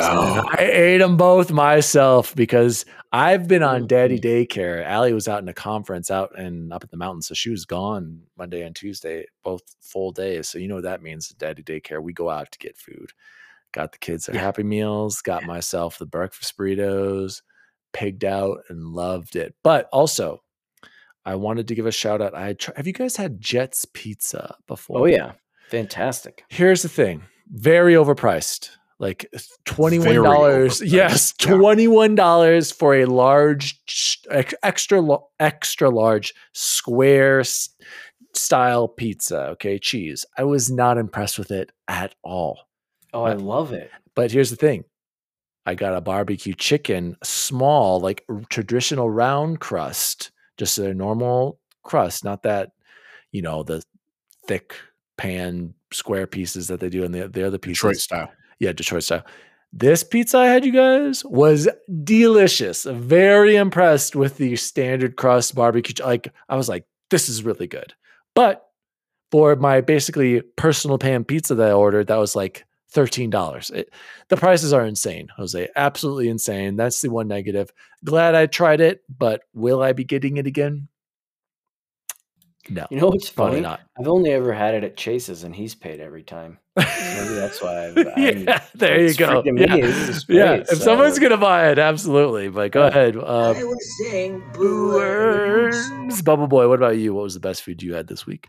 I ate them both myself because I've been on daddy Mhm. daycare. Allie was out in a conference out and up in the mountains, so she was gone Monday and Tuesday, both full days. So you know what that means, daddy daycare. We go out to get food. Got the kids their Yeah. Happy Meals, got myself the breakfast burritos, pigged out and loved it. But also, I wanted to give a shout out. I had tr- have you guys had Jets Pizza oh, before? Oh yeah, fantastic. Here's the thing: very overpriced. Like twenty one dollars. Yes, twenty one dollars for a large, extra extra large square style pizza. Okay, cheese. I was not impressed with it at all. Oh, I love it. But here's the thing. I got a barbecue chicken, small, like traditional round crust, just a normal crust, not that, you know, the thick pan square pieces that they do in the, the other pieces. Detroit style. Yeah, Detroit style. This pizza I had, you guys, was delicious. Very impressed with the standard crust barbecue. Like, I was like, this is really good. But for my basically personal pan pizza that I ordered, that was like $13. It, the prices are insane, Jose. Absolutely insane. That's the one negative. Glad I tried it, but will I be getting it again? No, You know what's funny? not. I've only ever had it at Chase's, and he's paid every time. Maybe that's why. I've, I'm, yeah, there you go. Yeah, me. This is yeah. great, If someone's gonna buy it, absolutely. But go Yeah. ahead. Uh, I was saying Blue blue worms. worms. Bubble Boy, what about you? What was the best food you had this week?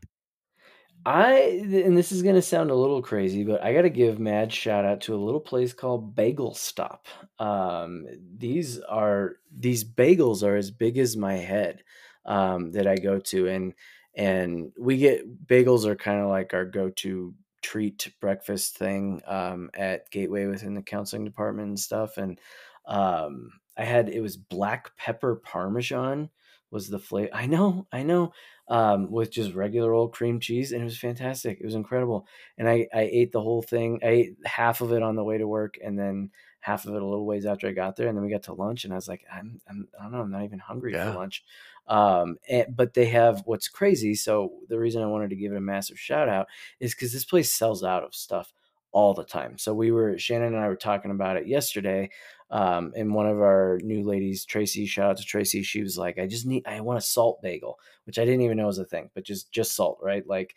I and this is gonna sound a little crazy, but I got to give mad shout out to a little place called Bagel Stop. Um, these are these bagels are as big as my head um, that I go to, and and we get bagels are kind of like our go to treat breakfast thing um, at Gateway within the counseling department and stuff. And um, I had it was black pepper parmesan was the flavor. I know, I know um, with just regular old cream cheese, and it was fantastic. It was incredible, and I I ate the whole thing. I ate half of it on the way to work, and then half of it a little ways after I got there, and then we got to lunch, and I was like, I'm, I'm I don't know, I'm not even hungry Yeah. for lunch. Um, and, but they have what's crazy. So the reason I wanted to give it a massive shout out is because this place sells out of stuff all the time. So we were Shannon and I were talking about it yesterday. Um, and one of our new ladies, Tracy, shout out to Tracy. She was like, I just need, I want a salt bagel, which I didn't even know was a thing, but just, just salt, right? Like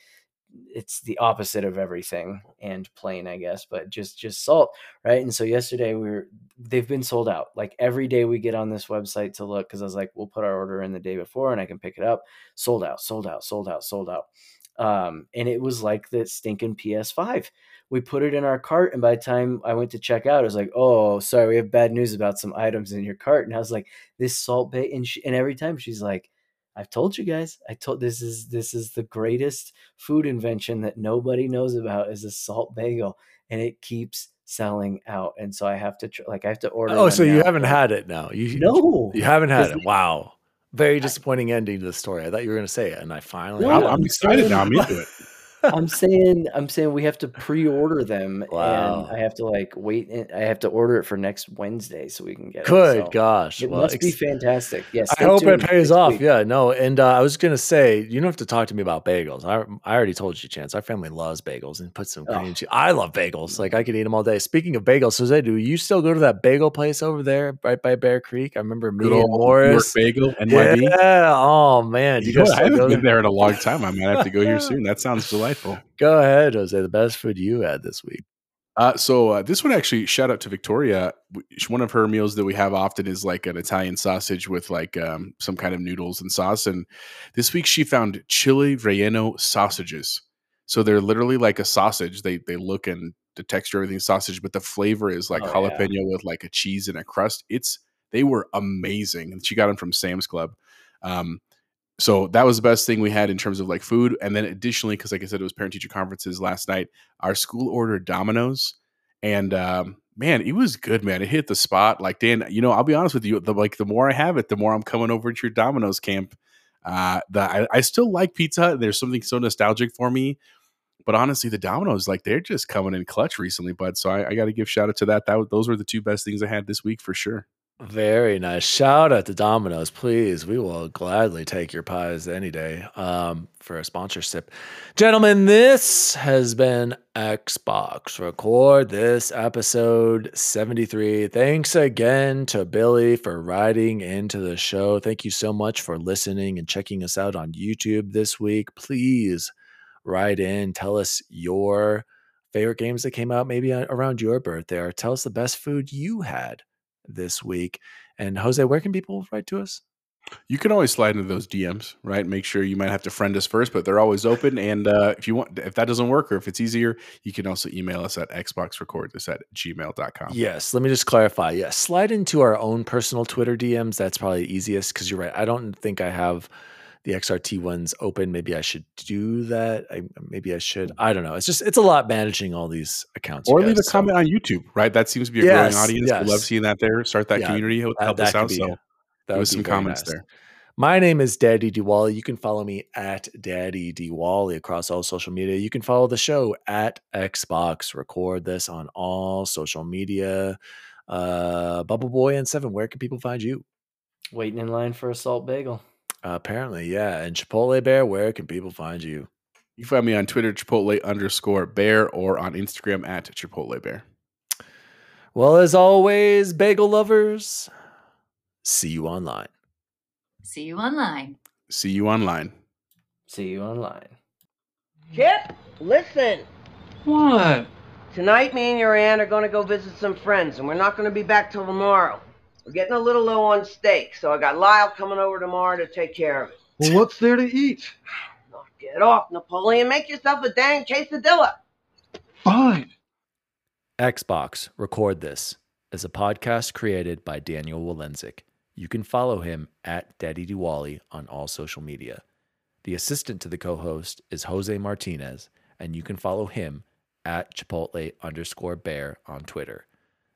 it's the opposite of everything and plain, I guess, but just, just salt. Right. And so yesterday we were, they've been sold out. Like every day we get on this website to look, cause I was like, we'll put our order in the day before and I can pick it up. Sold out, sold out, sold out, sold out. Um, and it was like the stinking PS5 we put it in our cart and by the time i went to check out it was like oh sorry we have bad news about some items in your cart and i was like this salt bay and, she, and every time she's like i've told you guys i told this is this is the greatest food invention that nobody knows about is a salt bagel and it keeps selling out and so i have to tr- like i have to order oh so you now. haven't had it now? You no you haven't had it. Wow, very disappointing ending to the story. I thought you were going to say it, and I finally. No, I'm, I'm excited now. I'm into it. I'm saying I'm saying we have to pre-order them, Wow. and I have to like wait. and I have to order it for next Wednesday so we can get it. Good so gosh! It Well, must be fantastic. Yes, I hope it pays off. Yeah, no, and uh, I was gonna say you don't have to talk to me about bagels. I, I already told you, Chance. Our family loves bagels and put some cream Oh. cheese. I love bagels. Like I could eat them all day. Speaking of bagels, Jose, do you still go to that bagel place over there, right by Bear Creek? I remember me Good and old York Morris. Bagel, NYB. Yeah. Oh man, you You know guys? I haven't been there in a long time. I might have to go here soon. That sounds delightful. Go ahead, Jose. The best food you had this week. Uh, so uh, this one actually, shout out to Victoria. One of her meals that we have often is like an Italian sausage with like um, some kind of noodles and sauce. And this week she found chili relleno sausages. So they're literally like a sausage. They they look and the texture everything sausage, but the flavor is like Oh, yeah. jalapeno with like a cheese and a crust. It's they were amazing, and she got them from Sam's Club. Um, so that was the best thing we had in terms of like food. And then additionally, because like I said, it was parent teacher conferences last night. Our school ordered Domino's, and um, man, it was good, man. It hit the spot. Like Dan, you know, I'll be honest with you. The like the more I have it, the more I'm coming over to your Domino's camp. Uh, the I, I still like Pizza. There's something so nostalgic for me. But honestly, the Domino's like they're just coming in clutch recently, bud. So I, I got to give shout out to that. That those were the two best things I had this week for sure. Very nice. Shout out to Domino's, please. We will gladly take your pies any day um, for a sponsorship. Gentlemen, this has been Xbox Record this episode 73. Thanks again to Billy for writing into the show. Thank you so much for listening and checking us out on YouTube this week. Please write in, tell us your favorite games that came out maybe around your birthday, or tell us the best food you had this week. And Jose, where can people write to us? You can always slide into those DMs, right? Make sure you might have to friend us first, but they're always open. And uh, if you want, if that doesn't work or if it's easier, you can also email us at xboxrecordthis at gmail.com. Yes, let me just clarify. Yes, slide into our own personal Twitter DMs. That's probably easiest because you're right. I don't think I have the XRT ones open. Maybe I should do that. I, maybe I should. I don't know. It's just it's a lot managing all these accounts. you Or leave a so comment on YouTube, right? That seems to be a Yes, growing audience. We love seeing that there. Start that Yeah, community, help, that- help that us out. be- So that give would us be some comments nice. there. My name is Daddy Diwali. You can follow me at Daddy Diwali across all social media. You can follow the show at Xbox. Record this on all social media. Uh, Bubble Boy N7. Where can people find you? Waiting in line for a salt bagel. Apparently, yeah. And Chipotle Bear. Where can people find you? You find me on Twitter, Chipotle underscore bear, or on Instagram at Chipotle bear. Well, as always, bagel lovers. See you online. See you online. See you online. See you online. Chip, listen. What? Tonight, me and your aunt are gonna go visit some friends, and we're not gonna be back till tomorrow. We're getting a little low on steak, so I got Lyle coming over tomorrow to take care of it. Well, what's there to eat? Knock it off, Napoleon. Make yourself a dang quesadilla. Fine. Xbox Record This is a podcast created by Daniel Walenzik. You can follow him at Daddy Diwali on all social media. The assistant to the co host is Jose Martinez, and you can follow him at Chipotle underscore bear on Twitter.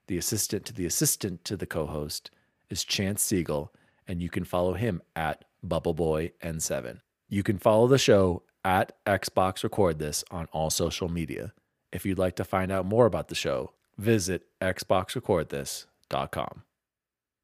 The assistant to the assistant to the co host is Chance Siegel, and you can follow him at Bubbleboy N7. You can follow the show at Xbox Record This on all social media. If you'd like to find out more about the show, visit xboxrecordthis.com.